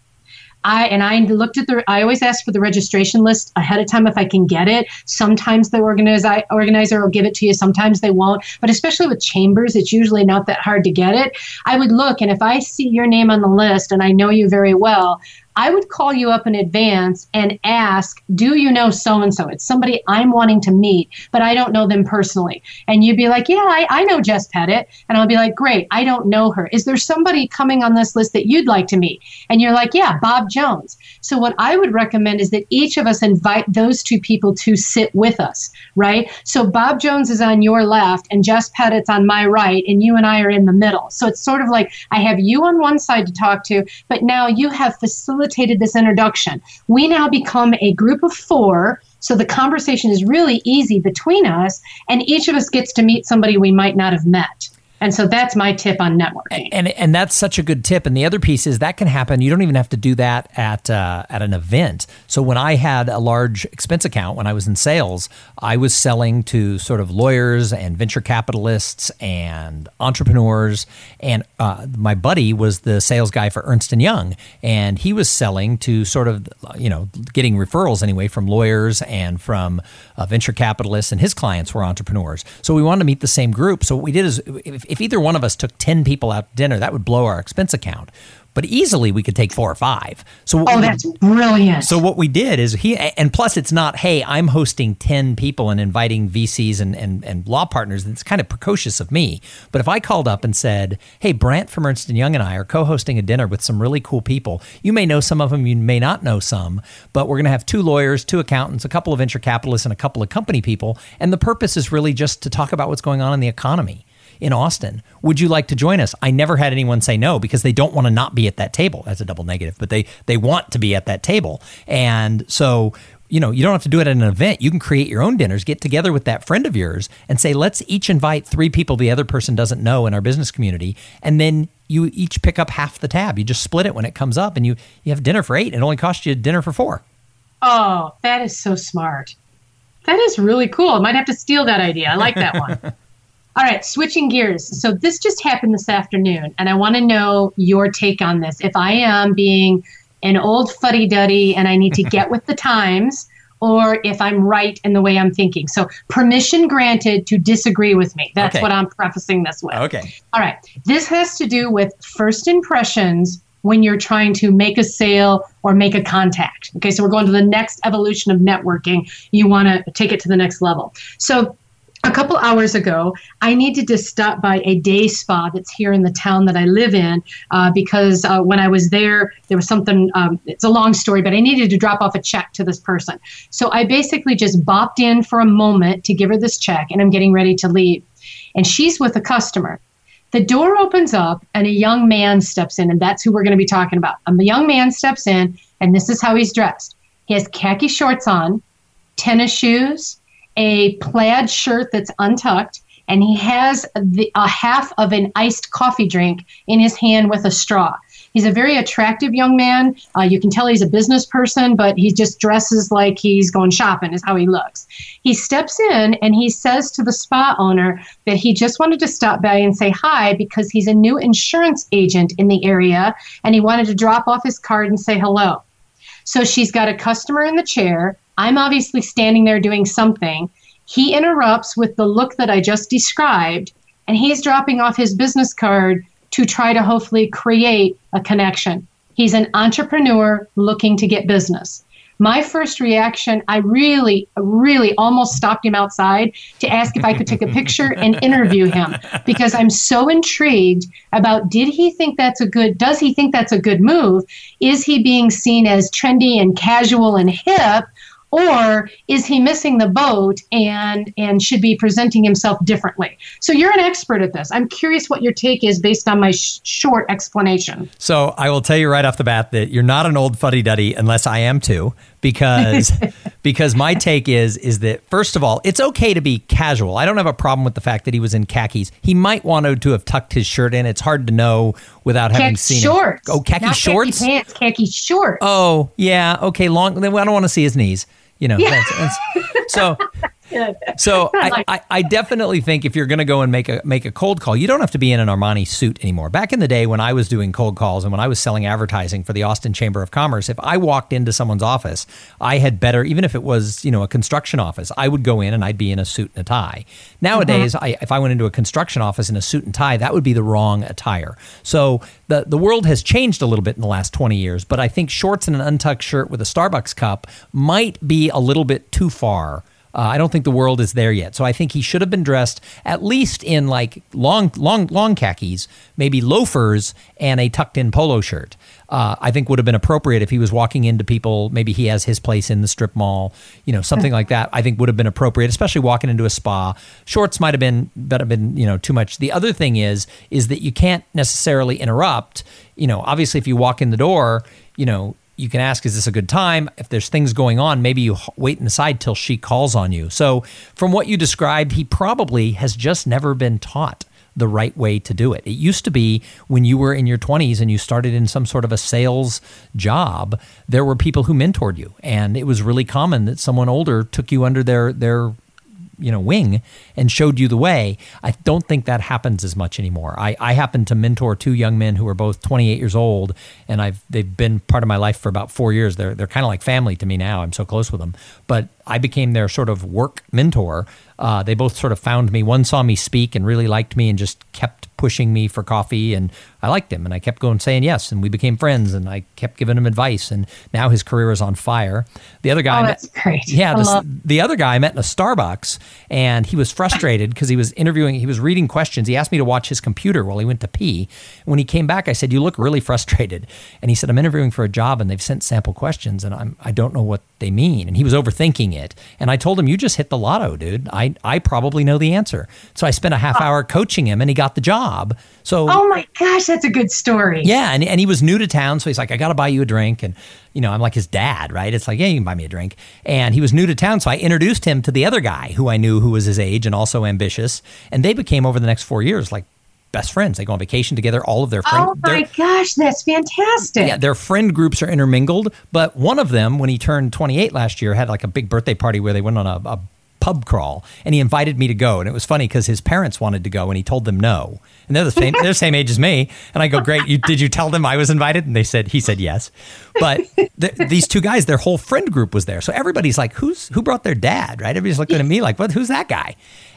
I and I looked at the. I always ask for the registration list ahead of time if I can get it. Sometimes the organizer organizer will give it to you. Sometimes they won't. But especially with chambers, it's usually not that hard to get it. I would look, and if I see your name on the list and I know you very well, I would call you up in advance and ask, Do you know so and so? It's somebody I'm wanting to meet, but I don't know them personally. And you'd be like, Yeah, I, I know Jess Pettit. And I'll be like, Great, I don't know her. Is there somebody coming on this list that you'd like to meet? And you're like, Yeah, Bob Jones. So what I would recommend is that each of us invite those two people to sit with us, right? So Bob Jones is on your left and Jess Pettit's on my right, and you and I are in the middle. So it's sort of like I have you on one side to talk to, but now you have facilitated facilitated this introduction. We now become a group of four. So the conversation is really easy between us, and each of us gets to meet somebody we might not have met. And so that's my tip on networking. And and that's such a good tip. And the other piece is that can happen. You don't even have to do that at uh, at an event. So when I had a large expense account when I was in sales, I was selling to sort of lawyers and venture capitalists and entrepreneurs. And uh, my buddy was the sales guy for Ernst and Young, and he was selling to sort of you know getting referrals anyway from lawyers and from uh, venture capitalists, and his clients were entrepreneurs. So we wanted to meet the same group. So what we did is if, if either one of us took 10 people out to dinner, that would blow our expense account. But easily we could take four or five. So oh, that's brilliant. So what we did is he, and plus it's not, hey, I'm hosting 10 people and inviting VCs and, and, and law partners. It's kind of precocious of me. But if I called up and said, hey, Brant from Ernst & Young and I are co-hosting a dinner with some really cool people. You may know some of them, you may not know some, but we're going to have two lawyers, two accountants, a couple of venture capitalists, and a couple of company people. And the purpose is really just to talk about what's going on in the economy in Austin. Would you like to join us? I never had anyone say no because they don't want to not be at that table. That's a double negative, but they they want to be at that table. And so you know, you don't have to do it at an event. You can create your own dinners, get together with that friend of yours and say, let's each invite three people the other person doesn't know in our business community. And then you each pick up half the tab. You just split it when it comes up and you, you have dinner for eight. It only costs you dinner for four. Oh, that is so smart. That is really cool. I might have to steal that idea. I like that one. All right, switching gears. So this just happened this afternoon, and I want to know your take on this. If I am being an old fuddy duddy and I need to get with the times or if I'm right in the way I'm thinking. So permission granted to disagree with me. That's Okay. what I'm prefacing this with. Okay. All right. This has to do with first impressions when you're trying to make a sale or make a contact. Okay, so we're going to the next evolution of networking. You want to take it to the next level. So a couple hours ago, I needed to stop by a day spa that's here in the town that I live in uh, because uh, when I was there, there was something, um, it's a long story, but I needed to drop off a check to this person. So I basically just bopped in for a moment to give her this check and I'm getting ready to leave. And she's with a customer. The door opens up and a young man steps in, and that's who we're going to be talking about. A young man steps in, and this is how he's dressed. He has khaki shorts on, tennis shoes, a plaid shirt that's untucked, and he has the, a half of an iced coffee drink in his hand with a straw. He's a very attractive young man. Uh, you can tell he's a business person, but he just dresses like he's going shopping, is how he looks. He steps in and he says to the spa owner that he just wanted to stop by and say hi because he's a new insurance agent in the area and he wanted to drop off his card and say hello. So she's got a customer in the chair. I'm obviously standing there doing something. He interrupts with the look that I just described, and he's dropping off his business card to try to hopefully create a connection. He's an entrepreneur looking to get business. My first reaction, I really, really almost stopped him outside to ask if I could take a picture and interview him because I'm so intrigued about did he think that's a good, does he think that's a good move? Is he being seen as trendy and casual and hip? Or is he missing the boat and and should be presenting himself differently? So you're an expert at this. I'm curious what your take is based on my sh- short explanation. So I will tell you right off the bat that you're not an old fuddy duddy unless I am too, because because my take is is that first of all, it's okay to be casual. I don't have a problem with the fact that he was in khakis. He might want to have tucked his shirt in. It's hard to know without having Khaki seen shorts. Him. Oh, khaki Not shorts. Khaki pants, khaki shorts. Oh yeah, okay. Long. Then I don't want to see his knees. You know. That's, that's, so. So I, I, I definitely think if you're going to go and make a make a cold call, you don't have to be in an Armani suit anymore. Back in the day when I was doing cold calls and when I was selling advertising for the Austin Chamber of Commerce, if I walked into someone's office, I had better even if it was you know a construction office, I would go in and I'd be in a suit and a tie. Nowadays, mm-hmm. I, if I went into a construction office in a suit and tie, that would be the wrong attire. So the the world has changed a little bit in the last 20 years, but I think shorts and an untucked shirt with a Starbucks cup might be a little bit too far. Uh, I don't think the world is there yet. So I think he should have been dressed at least in like long, long, long khakis, maybe loafers and a tucked in polo shirt. Uh, I think would have been appropriate if he was walking into people. Maybe he has his place in the strip mall, you know, something like that. I think would have been appropriate, especially walking into a spa. Shorts might have been, but have been, you know, too much. The other thing is, is that you can't necessarily interrupt. You know, obviously, if you walk in the door, you know, you can ask, is this a good time? If there's things going on, maybe you wait inside till she calls on you. So, from what you described, he probably has just never been taught the right way to do it. It used to be when you were in your 20s and you started in some sort of a sales job, there were people who mentored you. And it was really common that someone older took you under their, their you know wing and showed you the way i don't think that happens as much anymore. I, I happen to mentor two young men who are both 28 years old and i've they've been part of my life for about four years. They're, they're kind of like family to me now. I'm so close with them. But i became their sort of work mentor uh, they both sort of found me one saw me speak and really liked me and just kept pushing me for coffee and I liked him and I kept going saying yes and we became friends and I kept giving him advice and now his career is on fire. The other guy Oh, met- that's great. Yeah, I the, love- the other guy I met in a Starbucks and he was frustrated because he was interviewing, he was reading questions. He asked me to watch his computer while he went to pee. When he came back, I said, "You look really frustrated." And he said, "I'm interviewing for a job and they've sent sample questions and I'm I don't know what they mean." And he was overthinking it. And I told him, "You just hit the lotto, dude. I I probably know the answer." So I spent a half hour coaching him and he got the job. So Oh my gosh, that's a good story. yeah, and, and he was new to town, so he's like, I got to buy you a drink. And, you know, I'm like his dad, right? It's like, yeah, you can buy me a drink. And he was new to town, so I introduced him to the other guy who I knew who was his age and also ambitious. And they became, over the next four years, like best friends. They go on vacation together. All of their friends. Oh my gosh, that's fantastic. Yeah, their friend groups are intermingled. But one of them, when he turned 28 last year, had like a big birthday party where they went on a, a pub crawl, and he invited me to go. And it was funny because his parents wanted to go, and he told them no. And they're the same they're the same age as me. And I go, great. You, did you tell them I was invited? And they said he said yes. But these two guys, their whole friend group was there, so everybody's like, who's who brought their dad? Right? Everybody's looking at me like, what? Who's that guy?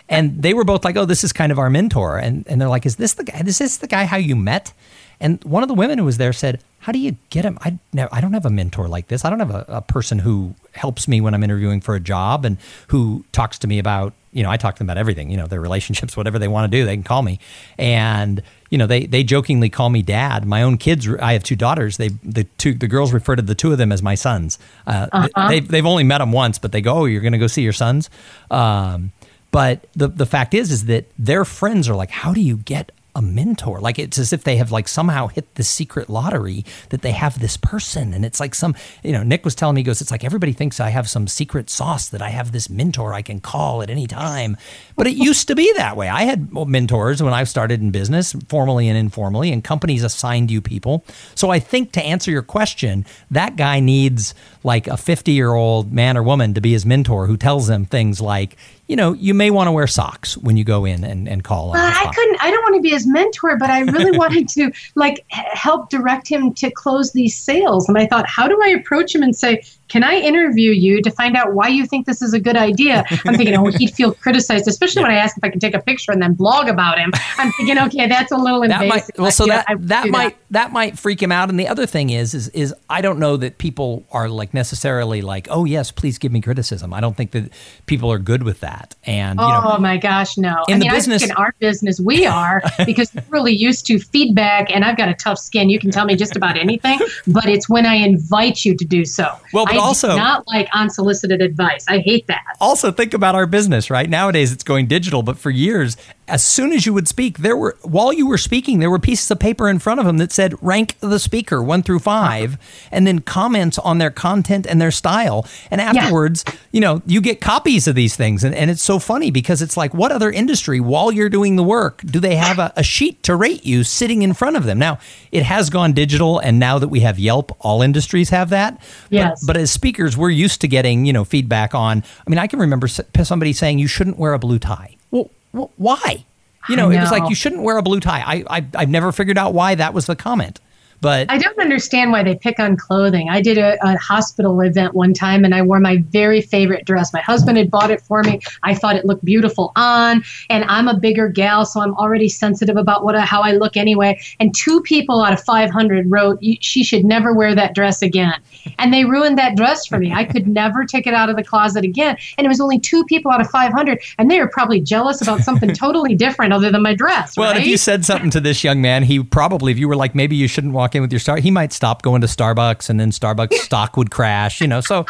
And they were both like, oh, this is kind of our mentor. And and they're like, is this the guy? Is this the guy how you met? And one of the women who was there said, "How do you get him? I no, I don't have a mentor like this. I don't have a, a, person who helps me when I'm interviewing for a job and who talks to me about, you know, I talk to them about everything, you know, their relationships, whatever they want to do, they can call me. And you know, they they jokingly call me dad. My own kids, I have two daughters. They the two the girls refer to the two of them as my sons. Uh, uh-huh. they they've only met them once, but they go, "Oh, you're going to go see your sons." Um, but the the fact is, is that their friends are like, "How do you get a mentor. Like it's as if they have like somehow hit the secret lottery that they have this person. And it's like some, you know, Nick was telling me, he goes, it's like everybody thinks I have some secret sauce that I have this mentor I can call at any time. But it used to be that way. I had mentors when I started in business, formally and informally, and companies assigned you people. So I think to answer your question, that guy needs like a 50 year old man or woman to be his mentor who tells him things like, you know, you may want to wear socks when you go in and, and call. Well, I couldn't, I don't want to be his mentor, but I really wanted to like help direct him to close these sales. And I thought, how do I approach him and say, can I interview you to find out why you think this is a good idea? I'm thinking, oh, he'd feel criticized, especially yeah. when I ask if I can take a picture and then blog about him. I'm thinking, okay, that's a little invasive. That might, well, so that, that might that. that might freak him out. And the other thing is, is, is I don't know that people are like necessarily like, oh yes, please give me criticism. I don't think that people are good with that. And oh you know, oh my gosh, no. In I mean, the business, in our business, we are because we're really used to feedback, and I've got a tough skin. You can tell me just about anything, but it's when I invite you to do so. Well, but I also not like unsolicited advice. I hate that. Also, think about our business, right? Nowadays, it's going digital, but for years, as soon as you would speak, there were while you were speaking, there were pieces of paper in front of them that said rank the speaker one through five, and then comments on their content and their style. And afterwards, yeah. you know, you get copies of these things, and, and it's so funny because it's like, what other industry, while you're doing the work, do they have a, a sheet to rate you sitting in front of them? Now, it has gone digital, and now that we have Yelp, all industries have that. Yes. But, but as speakers, we're used to getting you know feedback on. I mean, I can remember somebody saying you shouldn't wear a blue tie. Well, why? You know, know, it was like you shouldn't wear a blue tie. I, I I've never figured out why that was the comment. But I don't understand why they pick on clothing. I did a, a, hospital event one time and I wore my very favorite dress. My husband had bought it for me. I thought it looked beautiful on, and I'm a bigger gal, so I'm already sensitive about what how I look anyway. And two people out of 500 wrote, "She should never wear that dress again," and they ruined that dress for me. I could never take it out of the closet again. And it was only two people out of 500, and they were probably jealous about something totally different other than my dress. Well, right? if you said something to this young man, he probably, if you were like, maybe you shouldn't walk in with your star. He might stop going to Starbucks, and then Starbucks stock would crash. You know, so.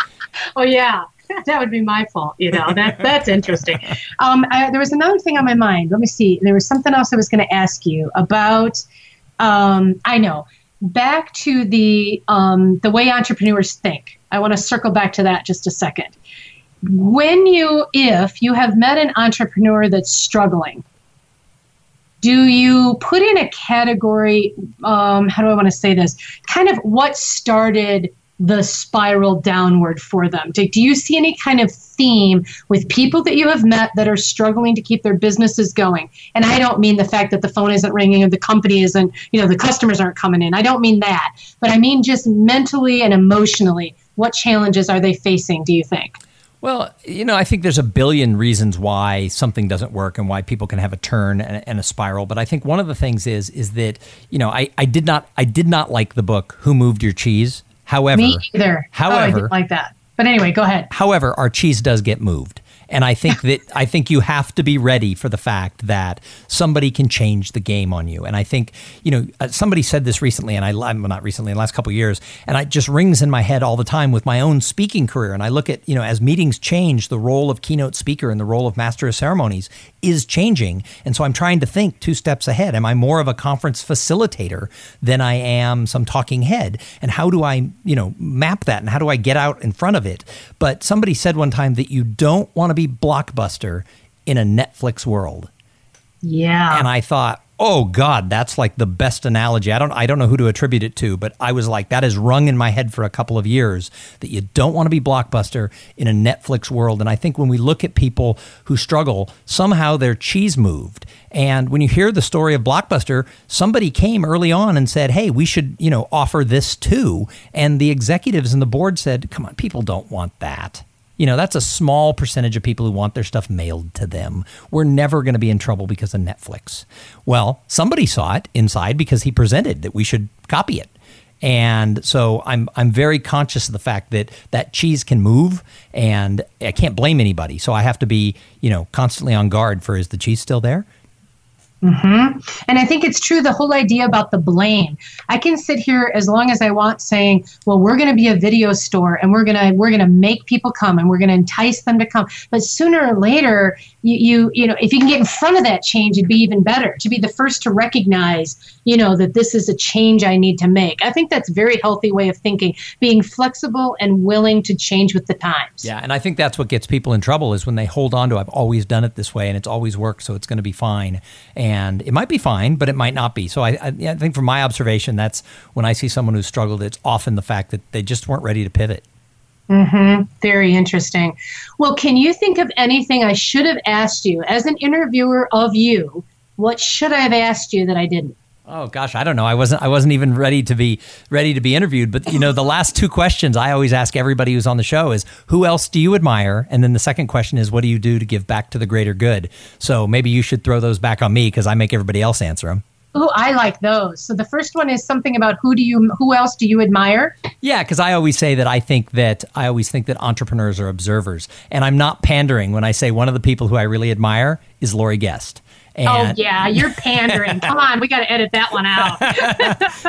oh yeah, that would be my fault. You know, that that's interesting. Um, I, there was another thing on my mind. Let me see. There was something else I was going to ask you about. Um, I know. Back to the um, the way entrepreneurs think. I want to circle back to that just a second. When you, if you have met an entrepreneur that's struggling, do you put in a category um, how do i want to say this? Kind of what started the spiral downward for them? Do, do you see any kind of theme with people that you have met that are struggling to keep their businesses going? And i don't mean the fact that the phone isn't ringing or the company isn't you know the customers aren't coming in. I don't mean that. But i mean just mentally and emotionally what challenges are they facing do you think well, you know, I think there's a billion reasons why something doesn't work and why people can have a turn and, and, a spiral. But I think one of the things is is that you know I, I did not I did not like the book Who Moved Your Cheese. However, me either. However, oh, I didn't like that. But anyway, go ahead. However, our cheese does get moved. And I think that I think you have to be ready for the fact that somebody can change the game on you. And I think you know uh, somebody said this recently, and I well, not recently, in the last couple years, and it just rings in my head all the time with my own speaking career. And I look at you know as meetings change, the role of keynote speaker and the role of master of ceremonies is changing. And so I'm trying to think two steps ahead. Am I more of a conference facilitator than I am some talking head? And how do I you know map that? And how do I get out in front of it? But somebody said one time that you don't want to be blockbuster in a Netflix world. Yeah. And I thought, oh God, that's like the best analogy. I don't I don't know who to attribute it to, but I was like, that has rung in my head for a couple of years that you don't want to be blockbuster in a Netflix world. And I think when we look at people who struggle, somehow their cheese moved. And when you hear the story of Blockbuster, somebody came early on and said, "Hey, we should, you know, offer this too." And the executives and the board said, "Come on, people don't want that." You know, that's a small percentage of people who want their stuff mailed to them. We're never going to be in trouble because of Netflix. Well, somebody saw it inside because he presented that we should copy it. And so I'm I'm very conscious of the fact that that cheese can move and I can't blame anybody. So I have to be, you know, constantly on guard for is the cheese still there? Mm-hmm. And I think it's true the whole idea about the blame. I can sit here as long as I want saying, "Well, we're going to be a video store and we're going to we're going to make people come and we're going to entice them to come." But sooner or later, you, you you know if you can get in front of that change it'd be even better to be the first to recognize you know that this is a change i need to make i think that's a very healthy way of thinking being flexible and willing to change with the times yeah and i think that's what gets people in trouble is when they hold on to i've always done it this way and it's always worked so it's going to be fine and it might be fine but it might not be so I, I, I think from my observation that's when i see someone who's struggled it's often the fact that they just weren't ready to pivot Mm-hmm. Very interesting. Well, can you think of anything I should have asked you as an interviewer of you? What should I have asked you that I didn't? Oh gosh, I don't know. I wasn't. I wasn't even ready to be ready to be interviewed. But you know, the last two questions I always ask everybody who's on the show is, "Who else do you admire?" And then the second question is, "What do you do to give back to the greater good?" So maybe you should throw those back on me because I make everybody else answer them. Oh, I like those. So the first one is something about who do you, who else do you admire? Yeah, because I always say that I think that I always think that entrepreneurs are observers, and I'm not pandering when I say one of the people who I really admire is Lori Guest. Oh, and oh yeah, you're pandering. Come on, we got to edit that one out.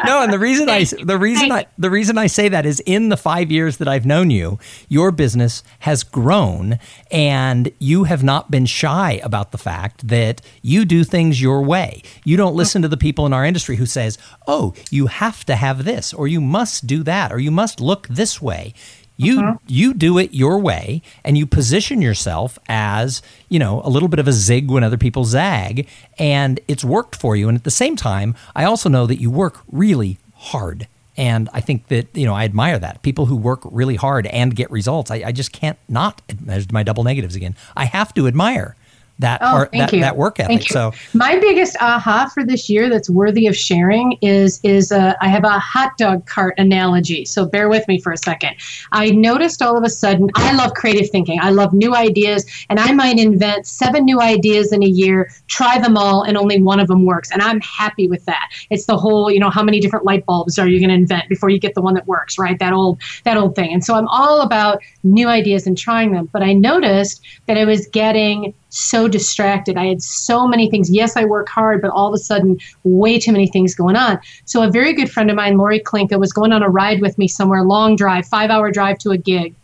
no, and the reason I the reason I the reason I say that is in the 5 years that I've known you, your business has grown and you have not been shy about the fact that you do things your way. You don't oh. listen to the people in our industry who says, "Oh, you have to have this or you must do that or you must look this way." You uh-huh. you do it your way and you position yourself as, you know, a little bit of a zig when other people zag and it's worked for you and at the same time, I also know that you work really hard. And I think that, you know, I admire that. People who work really hard and get results. I, I just can't not, there's my double negatives again. I have to admire that oh, art, that, that, work ethic. So my biggest aha for this year that's worthy of sharing is is uh, I have a hot dog cart analogy. So bear with me for a second. I noticed all of a sudden I love creative thinking. I love new ideas, and I might invent seven new ideas in a year, try them all, and only one of them works, and I'm happy with that. It's the whole you know how many different light bulbs are you going to invent before you get the one that works, right? That old that old thing. And so I'm all about new ideas and trying them. But I noticed that I was getting so distracted. I had so many things. Yes, I work hard, but all of a sudden, way too many things going on. So, a very good friend of mine, Lori Klinka, was going on a ride with me somewhere, long drive, five hour drive to a gig.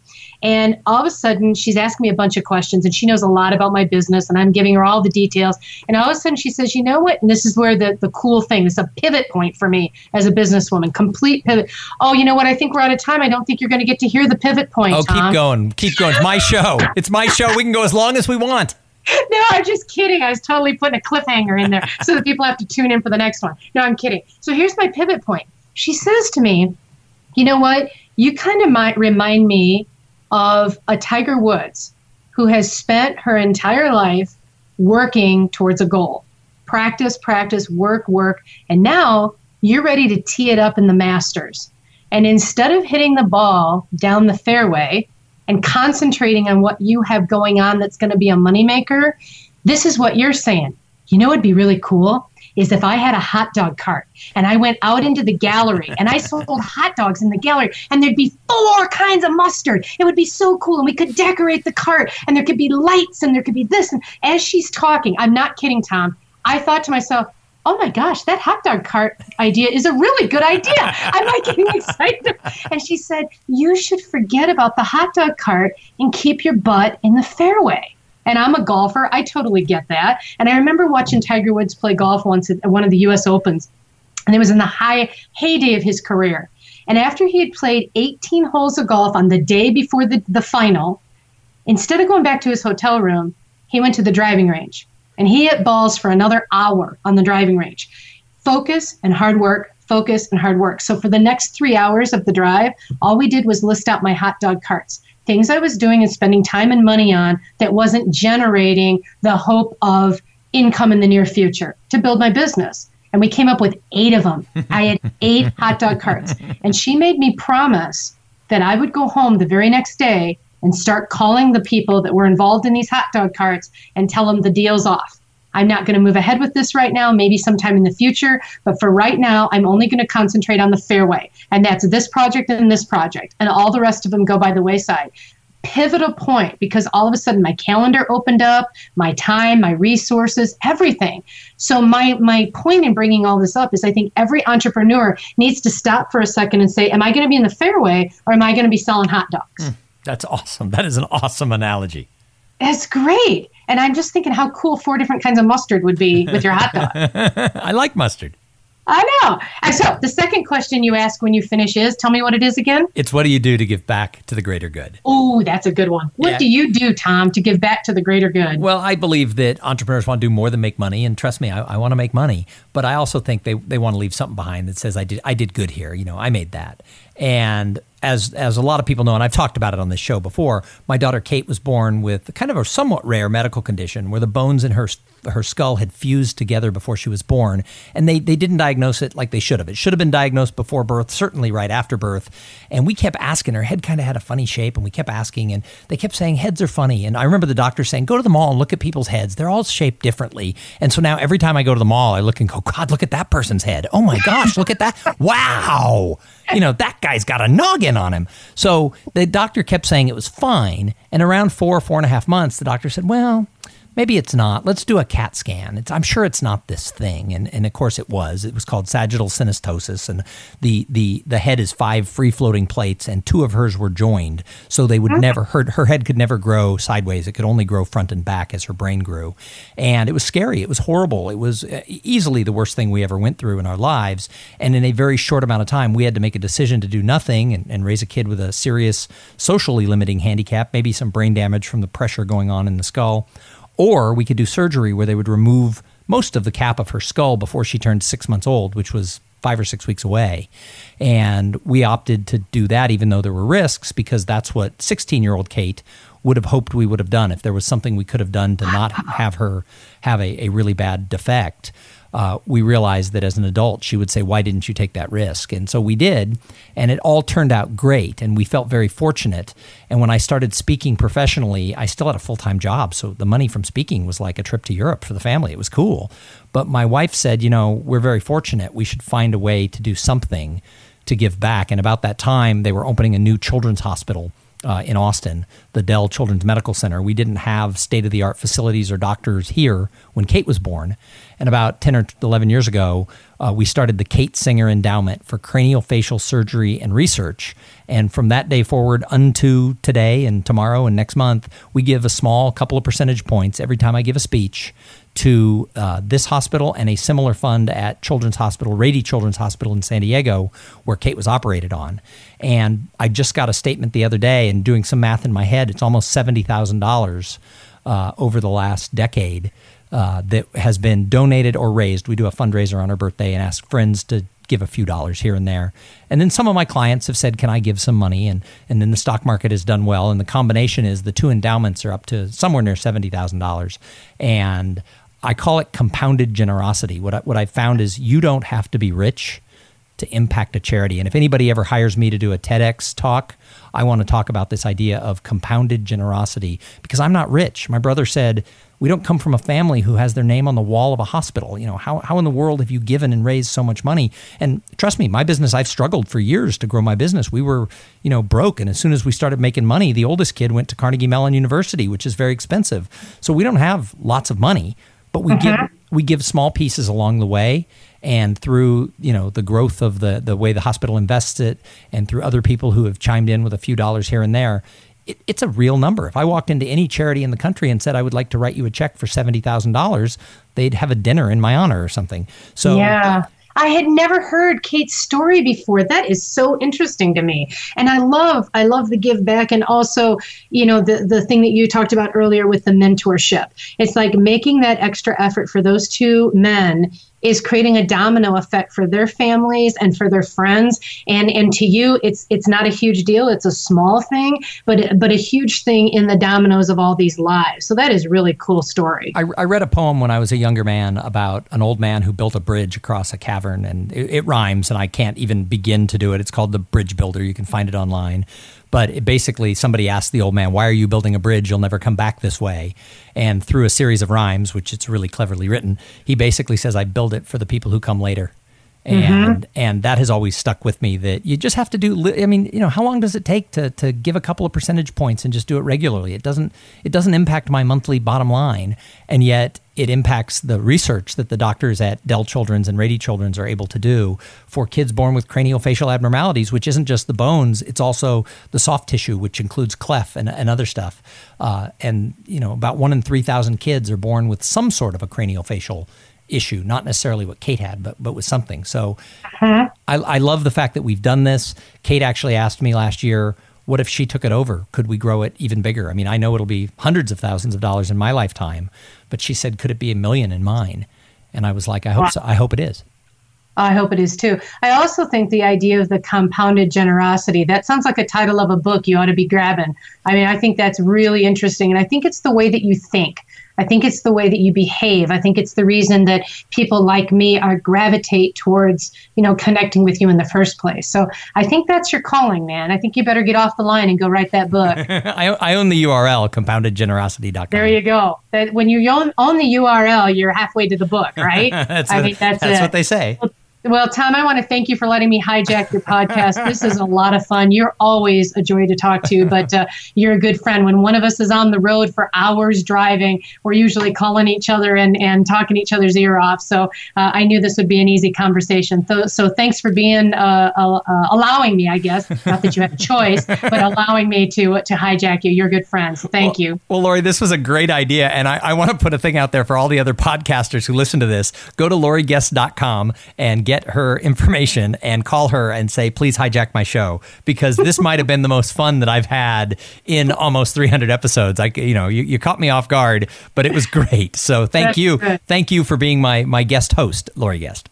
And all of a sudden, she's asking me a bunch of questions, and she knows a lot about my business, and I'm giving her all the details. And all of a sudden, she says, "You know what?" And this is where the the cool thing. This is a pivot point for me as a businesswoman. Complete pivot. Oh, you know what? I think we're out of time. I don't think you're going to get to hear the pivot point. Oh, Tom. keep going. Keep going. It's my show. It's my show. We can go as long as we want. No, I'm just kidding. I was totally putting a cliffhanger in there so that people have to tune in for the next one. No, I'm kidding. So here's my pivot point. She says to me, You know what? You kind of might remind me of a Tiger Woods who has spent her entire life working towards a goal. Practice, practice, work, work. And now you're ready to tee it up in the Masters. And instead of hitting the ball down the fairway, and concentrating on what you have going on that's going to be a moneymaker, this is what you're saying. You know, it'd be really cool is if I had a hot dog cart and I went out into the gallery and I sold hot dogs in the gallery and there'd be four kinds of mustard. It would be so cool. And we could decorate the cart and there could be lights and there could be this. And as she's talking, I'm not kidding, Tom, I thought to myself, oh my gosh, that hot dog cart idea is a really good idea. I'm like getting excited. And she said, you should forget about the hot dog cart and keep your butt in the fairway. And I'm a golfer. I totally get that. And I remember watching Tiger Woods play golf once at one of the US Opens. And it was in the high heyday of his career. And after he had played 18 holes of golf on the day before the, the final, instead of going back to his hotel room, he went to the driving range and he hit balls for another hour on the driving range. Focus and hard work, focus and hard work. So for the next three hours of the drive, all we did was list out my hot dog carts. Things I was doing and spending time and money on that wasn't generating the hope of income in the near future to build my business. And we came up with eight of them. I had eight hot dog carts. And she made me promise that I would go home the very next day and start calling the people that were involved in these hot dog carts and tell them the deal's off. I'm not going to move ahead with this right now, maybe sometime in the future, but for right now, I'm only going to concentrate on the fairway. And that's this project and this project, and all the rest of them go by the wayside. Pivotal point because all of a sudden my calendar opened up, my time, my resources, everything. So my my point in bringing all this up is I think every entrepreneur needs to stop for a second and say, am I going to be in the fairway or am I going to be selling hot dogs? Mm. That's awesome. That is an awesome analogy. It's great. And I'm just thinking how cool four different kinds of mustard would be with your hot dog. I like mustard. I know. And so the second question you ask when you finish is tell me what it is again. It's what do you do to give back to the greater good? Oh, that's a good one. What yeah. do you do, Tom, to give back to the greater good? Well, I believe that entrepreneurs want to do more than make money. And trust me, I, I want to make money. But I also think they, they want to leave something behind that says I did I did good here. You know, I made that. And as as a lot of people know, and I've talked about it on this show before, my daughter Kate was born with kind of a somewhat rare medical condition where the bones in her her skull had fused together before she was born, and they they didn't diagnose it like they should have. It should have been diagnosed before birth, certainly right after birth. And we kept asking. Her head kind of had a funny shape, and we kept asking, and they kept saying heads are funny. And I remember the doctor saying, "Go to the mall and look at people's heads. They're all shaped differently." And so now every time I go to the mall, I look and go, "God, look at that person's head. Oh my gosh, look at that! Wow." you know, that guy's got a noggin on him. So the doctor kept saying it was fine. And around four, four and a half months, the doctor said, well, maybe it's not. Let's do a CAT scan. It's, I'm sure it's not this thing. And, and of course it was. It was called sagittal synostosis. And the, the, the head is five free floating plates, and two of hers were joined. So they would never, her, her head could never grow sideways. It could only grow front and back as her brain grew. And it was scary. It was horrible. It was uh, easily the worst thing we ever went through in our lives. And in a very short amount of time, we had to make a decision to do nothing and, and raise a kid with a serious socially limiting handicap, maybe some brain damage from the pressure going on in the skull or we could do surgery where they would remove most of the cap of her skull before she turned six months old, which was five or six weeks away. And we opted to do that, even though there were risks, because that's what 16 year old Kate would have hoped we would have done if there was something we could have done to not have her have a, a really bad defect uh, we realized that as an adult, she would say, Why didn't you take that risk? And so we did, and it all turned out great, and we felt very fortunate. And when I started speaking professionally, I still had a full time job. So the money from speaking was like a trip to Europe for the family. It was cool. But my wife said, You know, we're very fortunate. We should find a way to do something to give back. And about that time, they were opening a new children's hospital uh, in Austin, the Dell Children's Medical Center. We didn't have state of the art facilities or doctors here when Kate was born. And about 10 or 11 years ago, uh, we started the Kate Singer Endowment for Craniofacial Surgery and Research. And from that day forward unto today and tomorrow and next month, we give a small couple of percentage points every time I give a speech to uh, this hospital and a similar fund at Children's Hospital, Rady Children's Hospital in San Diego, where Kate was operated on. And I just got a statement the other day, and doing some math in my head, it's almost seventy thousand uh, dollars over the last decade uh, that has been donated or raised. We do a fundraiser on her birthday and ask friends to give a few dollars here and there. And then some of my clients have said, "Can I give some money?" And and then the stock market has done well, and the combination is the two endowments are up to somewhere near seventy thousand dollars, and I call it compounded generosity. What I, what I found is you don't have to be rich to impact a charity. And if anybody ever hires me to do a TEDx talk, I want to talk about this idea of compounded generosity because I'm not rich. My brother said, we don't come from a family who has their name on the wall of a hospital. You know, how, how in the world have you given and raised so much money? And trust me, my business, I've struggled for years to grow my business. We were, you know, broke. And as soon as we started making money, the oldest kid went to Carnegie Mellon University, which is very expensive. So we don't have lots of money but we give mm-hmm. we give small pieces along the way and through you know the growth of the the way the hospital invests it and through other people who have chimed in with a few dollars here and there it, it's a real number. If i walked into any charity in the country and said i would like to write you a check for $70000 they'd have a dinner in my honor or something. So yeah I had never heard Kate's story before. That is so interesting to me. And I love I love the give back and also, you know, the the thing that you talked about earlier with the mentorship. It's like making that extra effort for those two men is creating a domino effect for their families and for their friends. And and to you it's it's not a huge deal. It's a small thing but but a huge thing in the dominoes of all these lives. So that is really cool story. I, I read a poem when i was a younger man about an old man who built a bridge across a cavern and it, it rhymes and i can't even begin to do it. It's called the bridge builder. You can find it online but basically, somebody asked the old man, Why are you building a bridge? You'll never come back this way. And through a series of rhymes, which it's really cleverly written, he basically says, I build it for the people who come later and mm-hmm. and that has always stuck with me that you just have to do i mean you know how long does it take to, to give a couple of percentage points and just do it regularly it doesn't it doesn't impact my monthly bottom line and yet it impacts the research that the doctors at Dell Children's and Rady Children's are able to do for kids born with craniofacial abnormalities, which isn't just the bones, it's also the soft tissue, which includes cleft and, and other stuff. Uh, and, you know, about one in 3,000 kids are born with some sort of a craniofacial issue, not necessarily what Kate had, but but with something. So uh-huh. I, I love the fact that we've done this. Kate actually asked me last year, what if she took it over? Could we grow it even bigger? I mean, I know it'll be hundreds of thousands of dollars in my lifetime, but she said, could it be a million in mine? And I was like, I hope so. I hope it is. I hope it is too. I also think the idea of the compounded generosity, that sounds like a title of a book you ought to be grabbing. I mean, I think that's really interesting. And I think it's the way that you think. I think it's the way that you behave. I think it's the reason that people like me are gravitate towards, you know, connecting with you in the first place. So I think that's your calling, man. I think you better get off the line and go write that book. I, I own the URL, compoundedgenerosity.com. There you go. That when you own, own the URL, you're halfway to the book, right? that's I mean, that's, that's what they say. Well, well, Tom, I want to thank you for letting me hijack your podcast. this is a lot of fun. You're always a joy to talk to, but uh, you're a good friend. When one of us is on the road for hours driving, we're usually calling each other and, and talking each other's ear off. So uh, I knew this would be an easy conversation. So, so thanks for being, uh, uh, uh allowing me, I guess, not that you have a choice, but allowing me to to hijack you. You're good friends. So thank well, you. Well, Lori, this was a great idea. And I, I want to put a thing out there for all the other podcasters who listen to this. Go to loriguest.com and get get her information and call her and say, please hijack my show because this might have been the most fun that I've had in almost 300 episodes. I, you know, you, you caught me off guard, but it was great. So thank That's you. Good. Thank you for being my, my guest host, Lori Guest.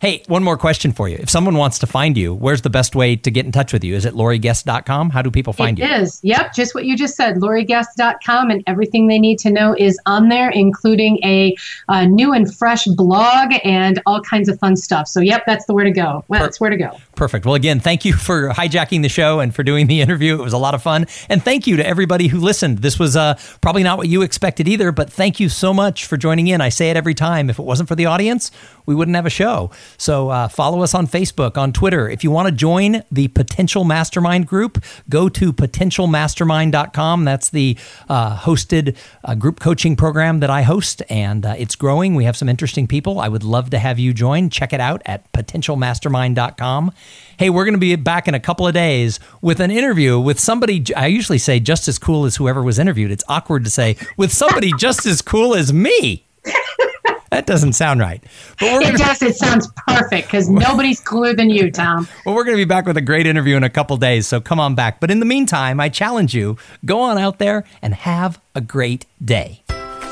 Hey, one more question for you. If someone wants to find you, where's the best way to get in touch with you? Is it loriguest.com? How do people find it you? It is. Yep, just what you just said, loriguest.com, and everything they need to know is on there, including a, a new and fresh blog and all kinds of fun stuff. So, yep, that's the where to go. Well, that's where to go. Perfect. Well, again, thank you for hijacking the show and for doing the interview. It was a lot of fun. And thank you to everybody who listened. This was uh, probably not what you expected either, but thank you so much for joining in. I say it every time. If it wasn't for the audience, we wouldn't have a show. So uh, follow us on Facebook, on Twitter. If you want to join the Potential Mastermind group, go to potentialmastermind.com. That's the uh, hosted uh, group coaching program that I host, and uh, it's growing. We have some interesting people. I would love to have you join. Check it out at potentialmastermind.com. Hey, we're going to be back in a couple of days with an interview with somebody. I usually say just as cool as whoever was interviewed. It's awkward to say with somebody just as cool as me. That doesn't sound right. But we're it gonna, does. It sounds perfect because nobody's cooler than you, Tom. Well, we're going to be back with a great interview in a couple days, so come on back. But in the meantime, I challenge you go on out there and have a great day.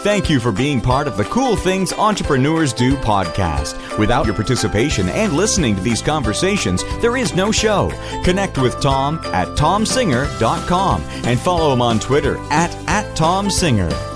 Thank you for being part of the Cool Things Entrepreneurs Do podcast. Without your participation and listening to these conversations, there is no show. Connect with Tom at tomsinger.com and follow him on Twitter at, at tomsinger.